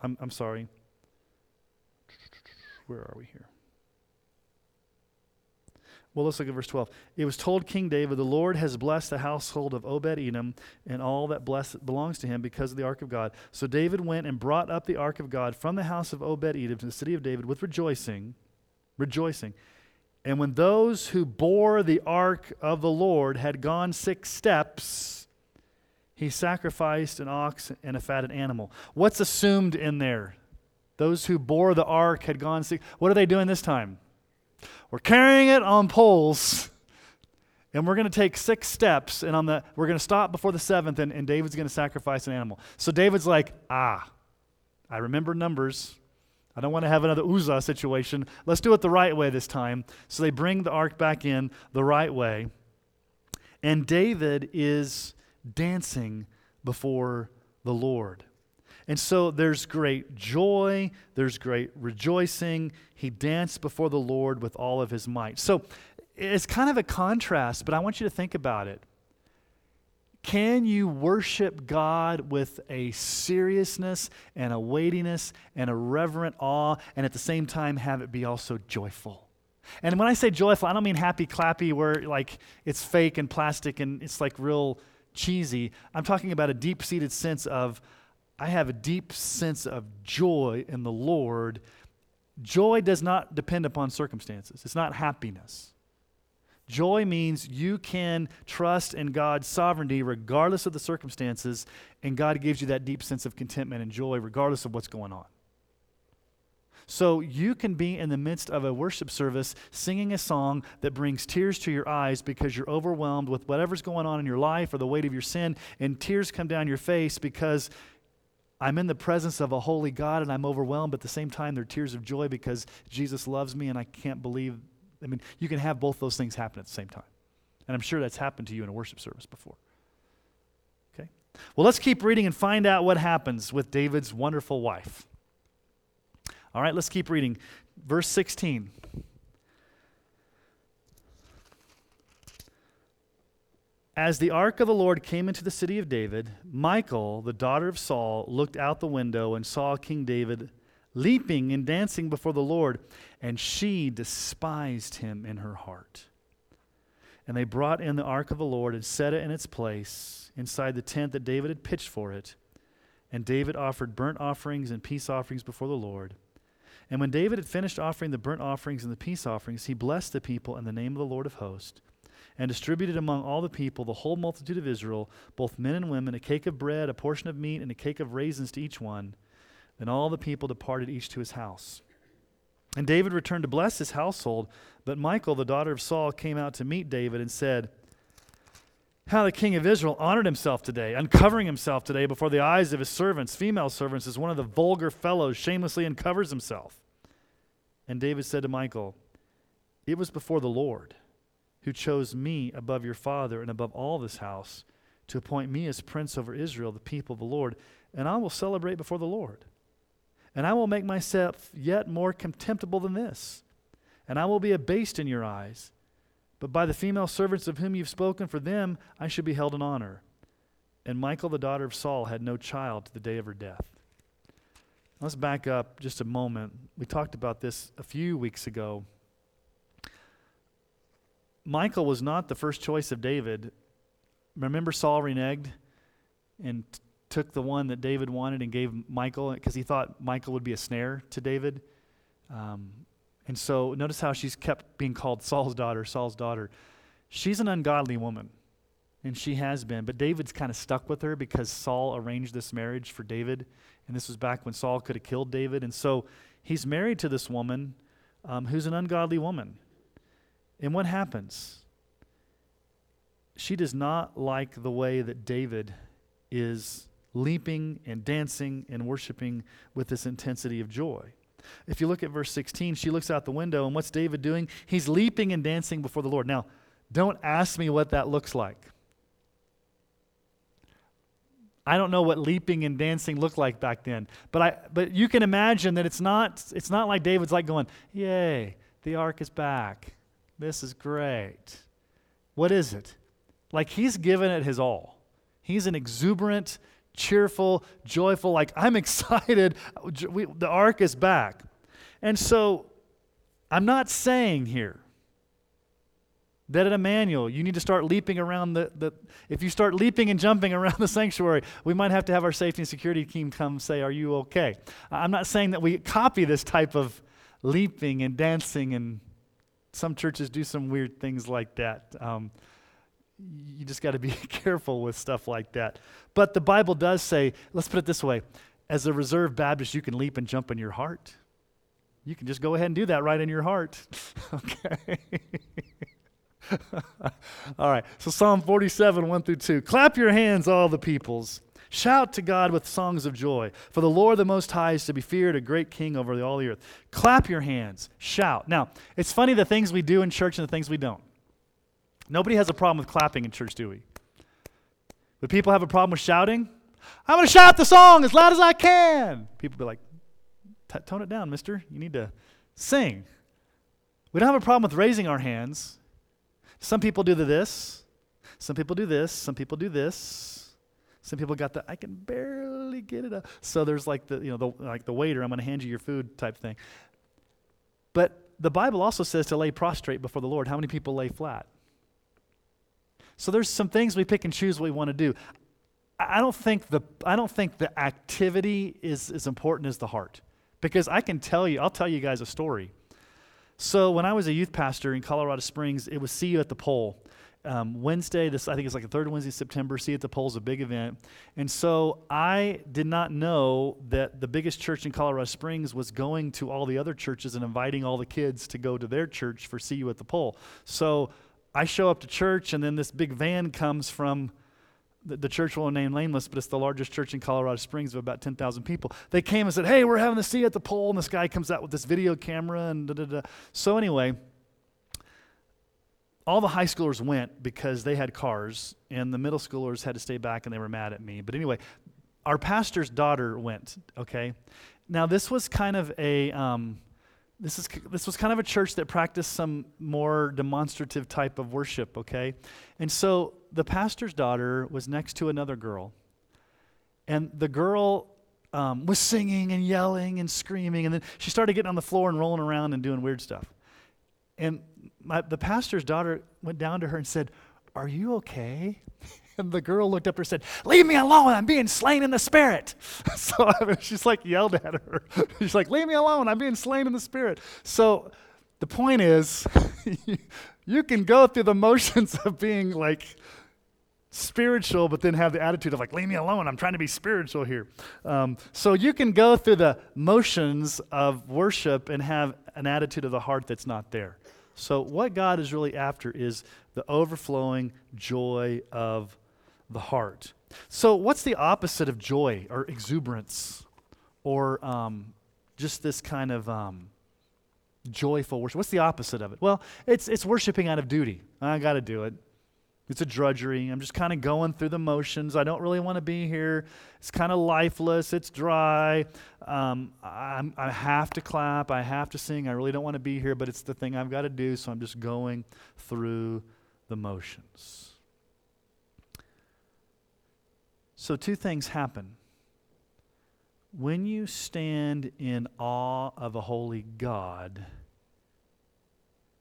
I'm, I'm sorry. Where are we here? Well, let's look at verse 12. It was told King David, The Lord has blessed the household of Obed Edom and all that blessed belongs to him because of the ark of God. So David went and brought up the ark of God from the house of Obed Edom to the city of David with rejoicing. Rejoicing. And when those who bore the ark of the Lord had gone six steps, he sacrificed an ox and a fatted animal. What's assumed in there? Those who bore the ark had gone six. What are they doing this time? We're carrying it on poles, and we're going to take six steps, and on the we're going to stop before the seventh, and, and David's going to sacrifice an animal. So David's like, ah, I remember numbers. I don't want to have another Uzzah situation. Let's do it the right way this time. So they bring the ark back in the right way. And David is dancing before the Lord. And so there's great joy, there's great rejoicing. He danced before the Lord with all of his might. So it's kind of a contrast, but I want you to think about it. Can you worship God with a seriousness and a weightiness and a reverent awe, and at the same time have it be also joyful? And when I say joyful, I don't mean happy clappy where like it's fake and plastic and it's like real cheesy. I'm talking about a deep seated sense of I have a deep sense of joy in the Lord. Joy does not depend upon circumstances, it's not happiness. Joy means you can trust in God's sovereignty regardless of the circumstances, and God gives you that deep sense of contentment and joy regardless of what's going on. So you can be in the midst of a worship service singing a song that brings tears to your eyes because you're overwhelmed with whatever's going on in your life or the weight of your sin, and tears come down your face because I'm in the presence of a holy God and I'm overwhelmed, but at the same time, they're tears of joy because Jesus loves me and I can't believe. I mean, you can have both those things happen at the same time. And I'm sure that's happened to you in a worship service before. Okay? Well, let's keep reading and find out what happens with David's wonderful wife. All right, let's keep reading. Verse 16. As the ark of the Lord came into the city of David, Michal, the daughter of Saul, looked out the window and saw King David leaping and dancing before the Lord, and she despised him in her heart. And they brought in the ark of the Lord and set it in its place inside the tent that David had pitched for it. And David offered burnt offerings and peace offerings before the Lord. And when David had finished offering the burnt offerings and the peace offerings, he blessed the people in the name of the Lord of hosts and distributed among all the people, the whole multitude of Israel, both men and women, a cake of bread, a portion of meat, and a cake of raisins to each one. Then all the people departed each to his house. And David returned to bless his household, but Michal, the daughter of Saul, came out to meet David and said, how the king of Israel honored himself today, uncovering himself today before the eyes of his servants, female servants, as one of the vulgar fellows shamelessly uncovers himself. And David said to Michal, It was before the Lord who chose me above your father and above all this house to appoint me as prince over Israel, the people of the Lord, and I will celebrate before the Lord. And I will make myself yet more contemptible than this, and I will be abased in your eyes. But by the female servants of whom you've spoken, for them I should be held in honor. And Michal, the daughter of Saul, had no child to the day of her death. Let's back up just a moment. We talked about this a few weeks ago. Michal was not the first choice of David. Remember Saul reneged and t- took the one that David wanted and gave Michal because he thought Michal would be a snare to David. Um, and so notice how she's kept being called Saul's daughter, Saul's daughter. She's an ungodly woman, and she has been. But David's kind of stuck with her because Saul arranged this marriage for David. And this was back when Saul could have killed David. And so he's married to this woman um, who's an ungodly woman. And what happens? She does not like the way that David is leaping and dancing and worshiping with this intensity of joy. If you look at verse 16, she looks out the window, and what's David doing? He's leaping and dancing before the Lord. Now, don't ask me what that looks like. I don't know what leaping and dancing looked like back then, but I but you can imagine that it's not it's not like David's like going, "Yay, the ark is back. This is great." What is it? Like he's given it his all. He's an exuberant, cheerful, joyful, like, I'm excited. We, the ark is back. And so I'm not saying here that at Emmanuel, you need to start leaping around the, the. If you start leaping and jumping around the sanctuary, we might have to have our safety and security team come say, Are you okay? I'm not saying that we copy this type of leaping and dancing, and some churches do some weird things like that. Um, you just got to be careful with stuff like that. But the Bible does say, let's put it this way as a reserved Baptist, you can leap and jump in your heart. You can just go ahead and do that right in your heart. okay. all right. So Psalm 47, 1 through 2. Clap your hands, all the peoples. Shout to God with songs of joy. For the Lord the Most High is to be feared, a great king over all the earth. Clap your hands. Shout. Now, it's funny the things we do in church and the things we don't. Nobody has a problem with clapping in church, do we? But people have a problem with shouting. I'm going to shout the song as loud as I can. People be like, tone it down, mister. You need to sing. We don't have a problem with raising our hands. Some people do this. Some people do this. Some people do this. Some people got the I can barely get it up. So there's like the you know the like the waiter, I'm going to hand you your food type thing. But the Bible also says to lay prostrate before the Lord. How many people lay flat? So there's some things we pick and choose what we want to do. I don't think the, I don't think the activity is as important as the heart. Because I can tell you, I'll tell you guys a story. So when I was a youth pastor in Colorado Springs, it was See You at the Pole. Um, Wednesday, this I think it's like the third Wednesday of September. See you at the Pole is a big event, and so I did not know that the biggest church in Colorado Springs was going to all the other churches and inviting all the kids to go to their church for See You at the Pole. So I show up to church, and then this big van comes from the, the church will name nameless, but it's the largest church in Colorado Springs of about 10,000 people. They came and said, Hey, we're having the see at the pole. And this guy comes out with this video camera and da da da. So, anyway, all the high schoolers went because they had cars, and the middle schoolers had to stay back and they were mad at me. But anyway, our pastor's daughter went, okay? Now, this was kind of a. Um, this, is, this was kind of a church that practiced some more demonstrative type of worship, okay? And so the pastor's daughter was next to another girl. And the girl um, was singing and yelling and screaming. And then she started getting on the floor and rolling around and doing weird stuff. And my, the pastor's daughter went down to her and said, Are you okay? And the girl looked up and said, Leave me alone. I'm being slain in the spirit. So I mean, she's like yelled at her. She's like, Leave me alone. I'm being slain in the spirit. So the point is, you can go through the motions of being like spiritual, but then have the attitude of like, Leave me alone. I'm trying to be spiritual here. Um, so you can go through the motions of worship and have an attitude of the heart that's not there. So, what God is really after is the overflowing joy of the heart. So, what's the opposite of joy or exuberance or um, just this kind of um, joyful worship? What's the opposite of it? Well, it's, it's worshiping out of duty. I got to do it. It's a drudgery. I'm just kind of going through the motions. I don't really want to be here. It's kind of lifeless. It's dry. Um, i have to clap. I have to sing. I really don't want to be here, but it's the thing I've got to do, so I'm just going through the motions. So, two things happen. When you stand in awe of a holy God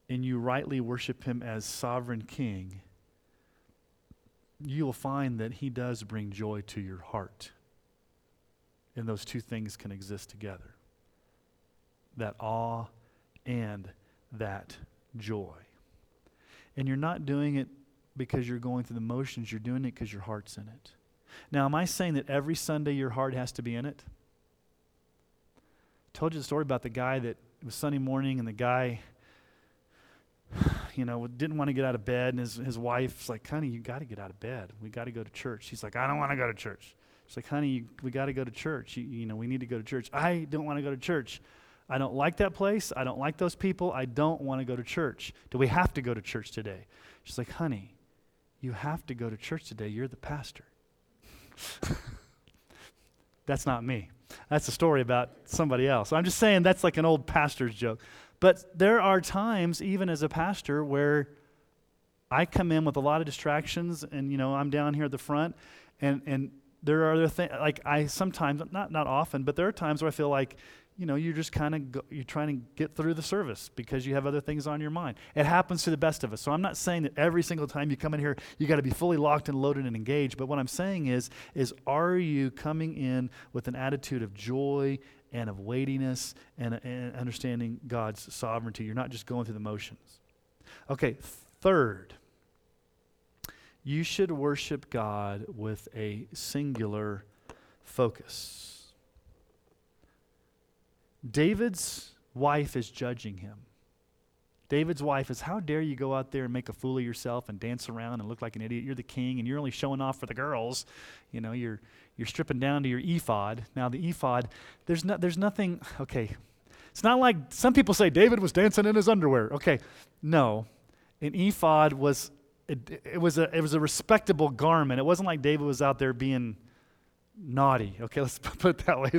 and you rightly worship Him as sovereign King, you will find that He does bring joy to your heart. And those two things can exist together that awe and that joy. And you're not doing it because you're going through the motions, you're doing it because your heart's in it. Now, am I saying that every Sunday your heart has to be in it? I told you the story about the guy that it was Sunday morning and the guy you know, didn't want to get out of bed, and his, his wife's like, honey, you got to get out of bed. We got to go to church. He's like, I don't want to go to church. She's like, honey, you, we got to go to church. You, you know, we need to go to church. I don't want to go to church. I don't like that place. I don't like those people. I don't want to go to church. Do we have to go to church today? She's like, honey, you have to go to church today. You're the pastor. that's not me. That's a story about somebody else. I'm just saying that's like an old pastor's joke. But there are times, even as a pastor, where I come in with a lot of distractions, and you know I'm down here at the front, and and there are other things like I sometimes not not often, but there are times where I feel like you know you're just kind of you're trying to get through the service because you have other things on your mind. It happens to the best of us. So I'm not saying that every single time you come in here you got to be fully locked and loaded and engaged. But what I'm saying is is are you coming in with an attitude of joy and of weightiness and, and understanding God's sovereignty. You're not just going through the motions. Okay, third, you should worship God with a singular focus. David's wife is judging him. David's wife is, How dare you go out there and make a fool of yourself and dance around and look like an idiot? You're the king and you're only showing off for the girls. You know, you're, you're stripping down to your ephod. Now, the ephod, there's, no, there's nothing, okay. It's not like some people say David was dancing in his underwear. Okay, no. An ephod was, it, it, was, a, it was a respectable garment. It wasn't like David was out there being naughty. Okay, let's put it that way.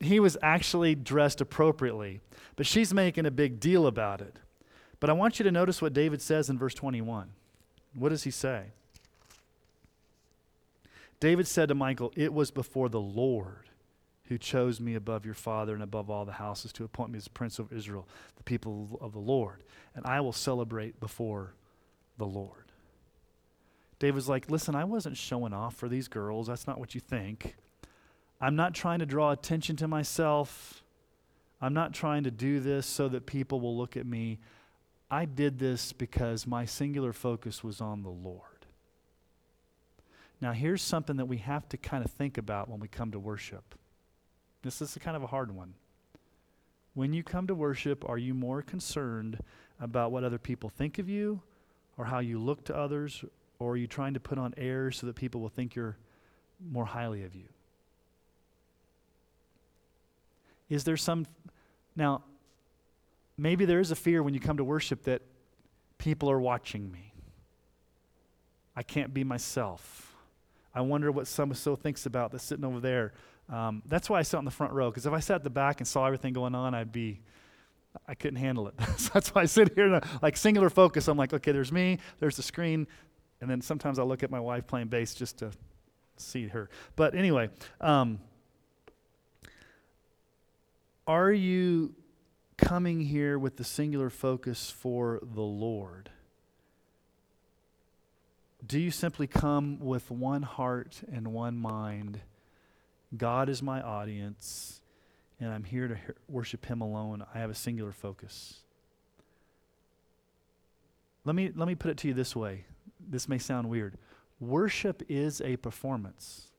He was actually dressed appropriately, but she's making a big deal about it. But I want you to notice what David says in verse 21. What does he say? David said to Michal, It was before the Lord who chose me above your father and above all the houses to appoint me as prince of Israel, the people of the Lord, and I will celebrate before the Lord. David's like, Listen, I wasn't showing off for these girls. That's not what you think. I'm not trying to draw attention to myself. I'm not trying to do this so that people will look at me. I did this because my singular focus was on the Lord. Now, here's something that we have to kind of think about when we come to worship. This is kind of a hard one. When you come to worship, are you more concerned about what other people think of you or how you look to others, or are you trying to put on airs so that people will think you're more highly of you? Is there some. Now, maybe there is a fear when you come to worship that people are watching me. I can't be myself. I wonder what some so thinks about that's sitting over there. Um, that's why I sit in the front row, because if I sat at the back and saw everything going on, I'd be, I couldn't handle it. so that's why I sit here, in like singular focus. I'm like, okay, there's me, there's the screen, and then sometimes I'll look at my wife playing bass just to see her. But anyway, um, are you coming here with the singular focus for the Lord? Do you simply come with one heart and one mind? God is my audience, and I'm here to worship Him alone. I have a singular focus. Let me, let me put it to you this way. This may sound weird. Worship is a performance.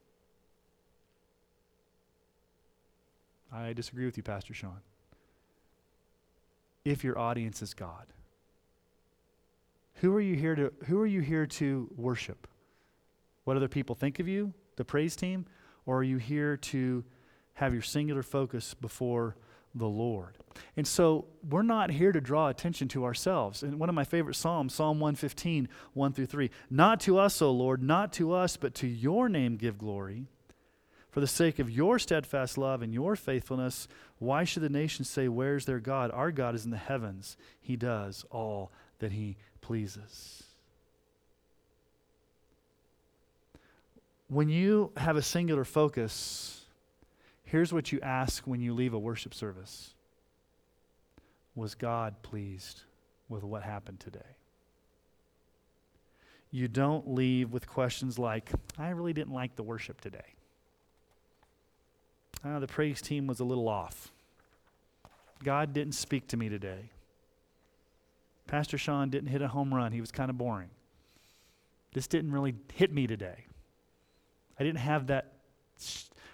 I disagree with you, Pastor Sean. If your audience is God. Who are you here to who are you here to worship? What other people think of you, the praise team, or are you here to have your singular focus before the Lord? And so we're not here to draw attention to ourselves. And one of my favorite Psalms, Psalm 115, 1 through 3. Not to us, O Lord, not to us, but to your name give glory. For the sake of your steadfast love and your faithfulness, why should the nations say, Where's their God? Our God is in the heavens. He does all that he pleases. When you have a singular focus, here's what you ask when you leave a worship service Was God pleased with what happened today? You don't leave with questions like, I really didn't like the worship today. Uh, the praise team was a little off. God didn't speak to me today. Pastor Sean didn't hit a home run. He was kind of boring. This didn't really hit me today. I didn't have that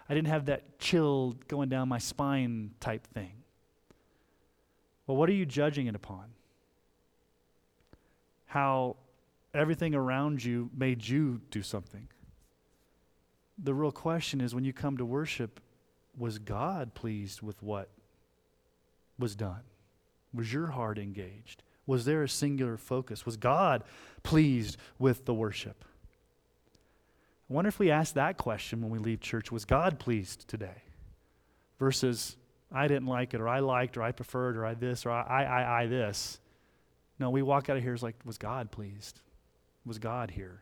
I didn't have that chill going down my spine type thing. Well, what are you judging it upon? How everything around you made you do something. The real question is when you come to worship, was God pleased with what was done? Was your heart engaged? Was there a singular focus? Was God pleased with the worship? I wonder if we ask that question when we leave church was God pleased today? Versus, I didn't like it, or I liked, or I preferred, or I this, or I, I, I, I this. No, we walk out of here as like, was God pleased? Was God here?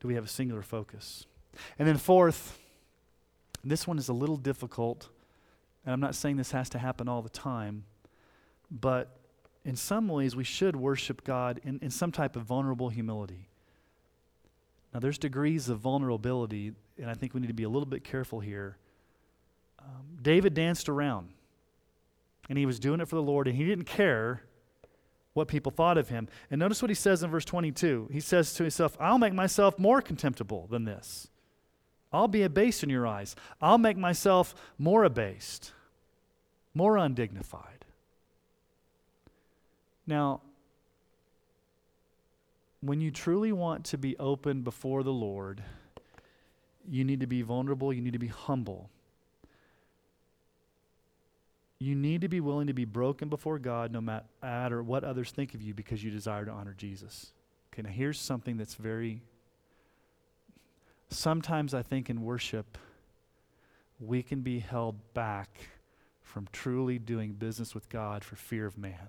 Do we have a singular focus? And then, fourth, this one is a little difficult, and I'm not saying this has to happen all the time, but in some ways we should worship God in, in some type of vulnerable humility. Now, there's degrees of vulnerability, and I think we need to be a little bit careful here. Um, David danced around, and he was doing it for the Lord, and he didn't care what people thought of him. And notice what he says in verse 22. He says to himself, I'll make myself more contemptible than this. I'll be abased in your eyes. I'll make myself more abased, more undignified. Now, when you truly want to be open before the Lord, you need to be vulnerable, you need to be humble. You need to be willing to be broken before God no matter what others think of you because you desire to honor Jesus. Okay, now here's something that's very Sometimes I think in worship, we can be held back from truly doing business with God for fear of man.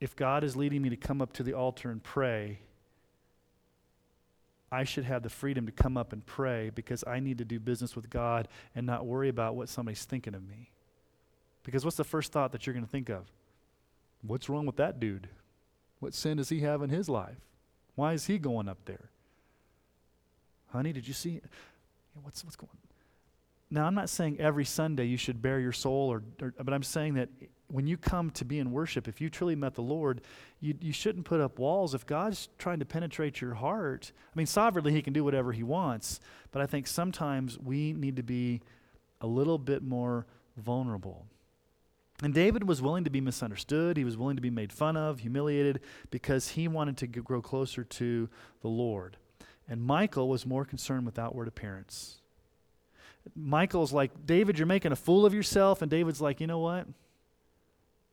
If God is leading me to come up to the altar and pray, I should have the freedom to come up and pray because I need to do business with God and not worry about what somebody's thinking of me. Because what's the first thought that you're going to think of? What's wrong with that dude? What sin does he have in his life? Why is he going up there? Honey, did you see? What's, what's going on? Now, I'm not saying every Sunday you should bare your soul, or, or, but I'm saying that when you come to be in worship, if you truly met the Lord, you, you shouldn't put up walls. If God's trying to penetrate your heart, I mean, sovereignly, He can do whatever He wants, but I think sometimes we need to be a little bit more vulnerable. And David was willing to be misunderstood. He was willing to be made fun of, humiliated, because he wanted to grow closer to the Lord. And Michal was more concerned with outward appearance. Michal's like, David, you're making a fool of yourself. And David's like, you know what?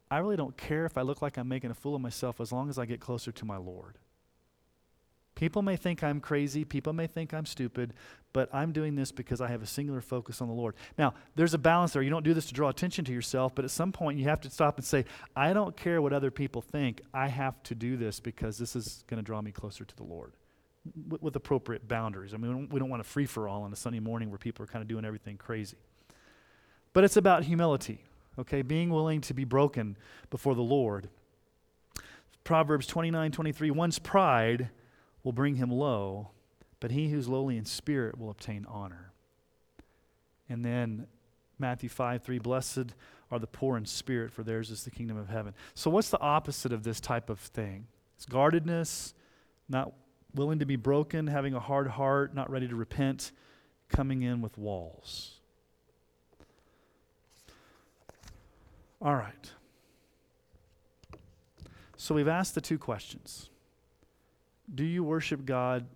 I really don't care if I look like I'm making a fool of myself as long as I get closer to my Lord. People may think I'm crazy, people may think I'm stupid, but I'm doing this because I have a singular focus on the Lord. Now, there's a balance there. You don't do this to draw attention to yourself, but at some point you have to stop and say, I don't care what other people think. I have to do this because this is going to draw me closer to the Lord with, with appropriate boundaries. I mean, we don't, we don't want a free for all on a Sunday morning where people are kind of doing everything crazy. But it's about humility, okay? Being willing to be broken before the Lord. Proverbs 29 23, one's pride will bring him low, but he who's lowly in spirit will obtain honor. And then Matthew 5 3, blessed are the poor in spirit, for theirs is the kingdom of heaven. So, what's the opposite of this type of thing? It's guardedness, not willing to be broken, having a hard heart, not ready to repent, coming in with walls. All right. So we've asked the two questions Do you worship God,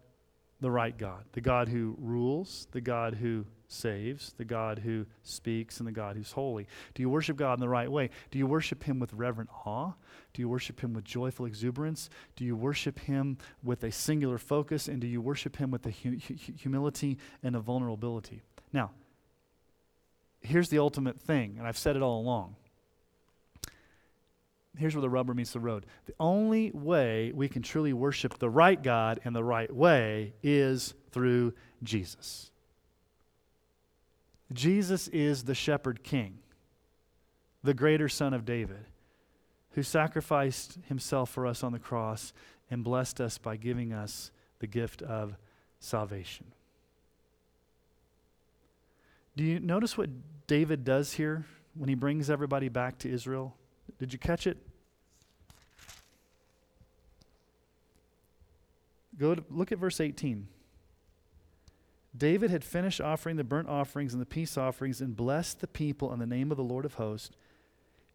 the right God, the God who rules, the God who saves, the God who speaks, and the God who's holy? Do you worship God in the right way? Do you worship Him with reverent awe? Do you worship Him with joyful exuberance? Do you worship Him with a singular focus? And do you worship Him with a hu- hu- humility and a vulnerability? Now, here's the ultimate thing, and I've said it all along. Here's where the rubber meets the road. The only way we can truly worship the right God in the right way is through Jesus. Jesus is the shepherd king, the greater son of David, who sacrificed himself for us on the cross and blessed us by giving us the gift of salvation. Do you notice what David does here when he brings everybody back to Israel? Did you catch it? Go to, look at verse 18. David had finished offering the burnt offerings and the peace offerings and blessed the people in the name of the Lord of hosts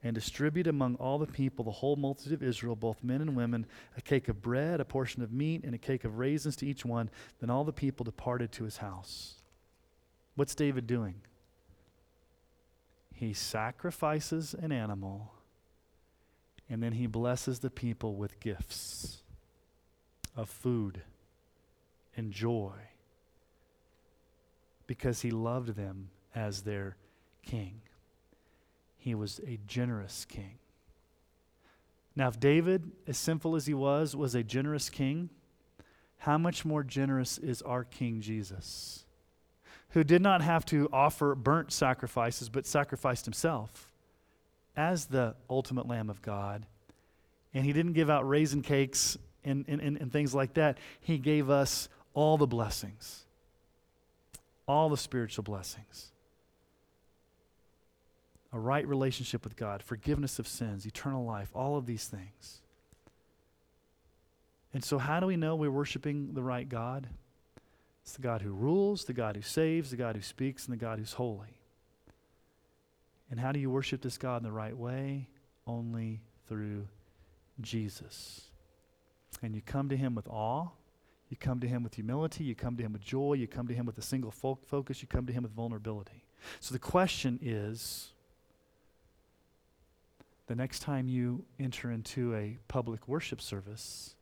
and distributed among all the people, the whole multitude of Israel, both men and women, a cake of bread, a portion of meat, and a cake of raisins to each one. Then all the people departed to his house. What's David doing? He sacrifices an animal and then he blesses the people with gifts of food and joy because he loved them as their king. He was a generous king. Now, if David, as sinful as he was, was a generous king, how much more generous is our King Jesus? who did not have to offer burnt sacrifices, but sacrificed himself as the ultimate Lamb of God. And he didn't give out raisin cakes and, and, and, and things like that. He gave us all the blessings, all the spiritual blessings. A right relationship with God, forgiveness of sins, eternal life, all of these things. And so, how do we know we're worshiping the right God? It's the God who rules, the God who saves, the God who speaks, and the God who's holy. And how do you worship this God in the right way? Only through Jesus. And you come to Him with awe, you come to Him with humility, you come to Him with joy, you come to Him with a single fo- focus, you come to Him with vulnerability. So the question is the next time you enter into a public worship service,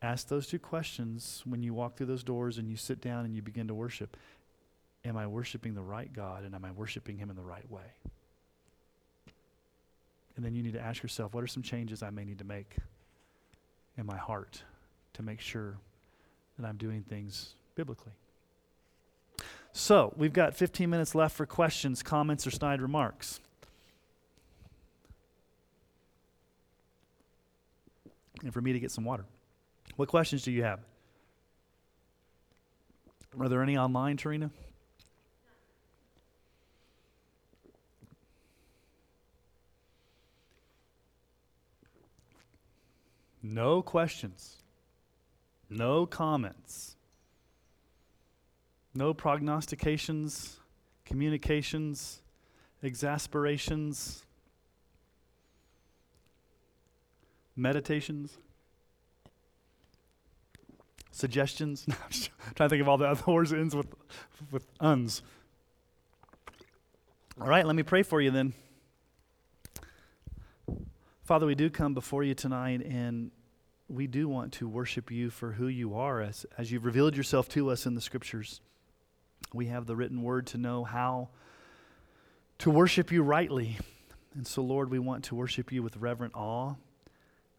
Ask those two questions when you walk through those doors and you sit down and you begin to worship. Am I worshiping the right God and am I worshiping Him in the right way? And then you need to ask yourself what are some changes I may need to make in my heart to make sure that I'm doing things biblically? So, we've got 15 minutes left for questions, comments, or snide remarks. And for me to get some water. What questions do you have? Are there any online, Tarina? No questions. No comments. No prognostications, communications, exasperations, meditations suggestions. I'm trying to think of all the other words that ends with, with uns. All right, let me pray for you then. Father, we do come before you tonight and we do want to worship you for who you are as, as you've revealed yourself to us in the scriptures. We have the written word to know how to worship you rightly. And so, Lord, we want to worship you with reverent awe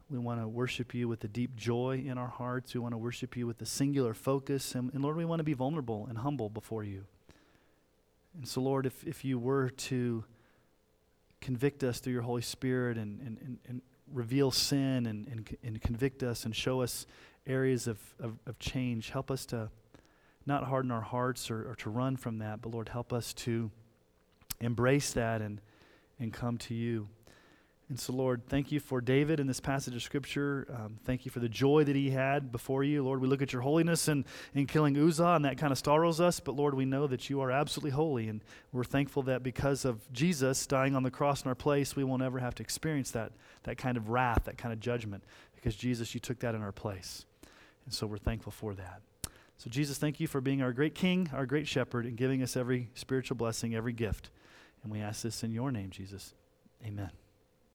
we want to worship you with a deep joy in our hearts. We want to worship you with a singular focus. And, and, Lord, we want to be vulnerable and humble before you. And so, Lord, if, if you were to convict us through your Holy Spirit and, and, and, and reveal sin and, and, and convict us and show us areas of, of, of change, help us to not harden our hearts or, or to run from that, but Lord, help us to embrace that and, and come to you. And so, Lord, thank you for David in this passage of Scripture. Um, thank you for the joy that he had before you. Lord, we look at your holiness and in killing Uzzah, and that kind of startles us. But, Lord, we know that you are absolutely holy. And we're thankful that because of Jesus dying on the cross in our place, we will never have to experience that, that kind of wrath, that kind of judgment, because, Jesus, you took that in our place. And so we're thankful for that. So, Jesus, thank you for being our great King, our great shepherd, and giving us every spiritual blessing, every gift. And we ask this in your name, Jesus. Amen.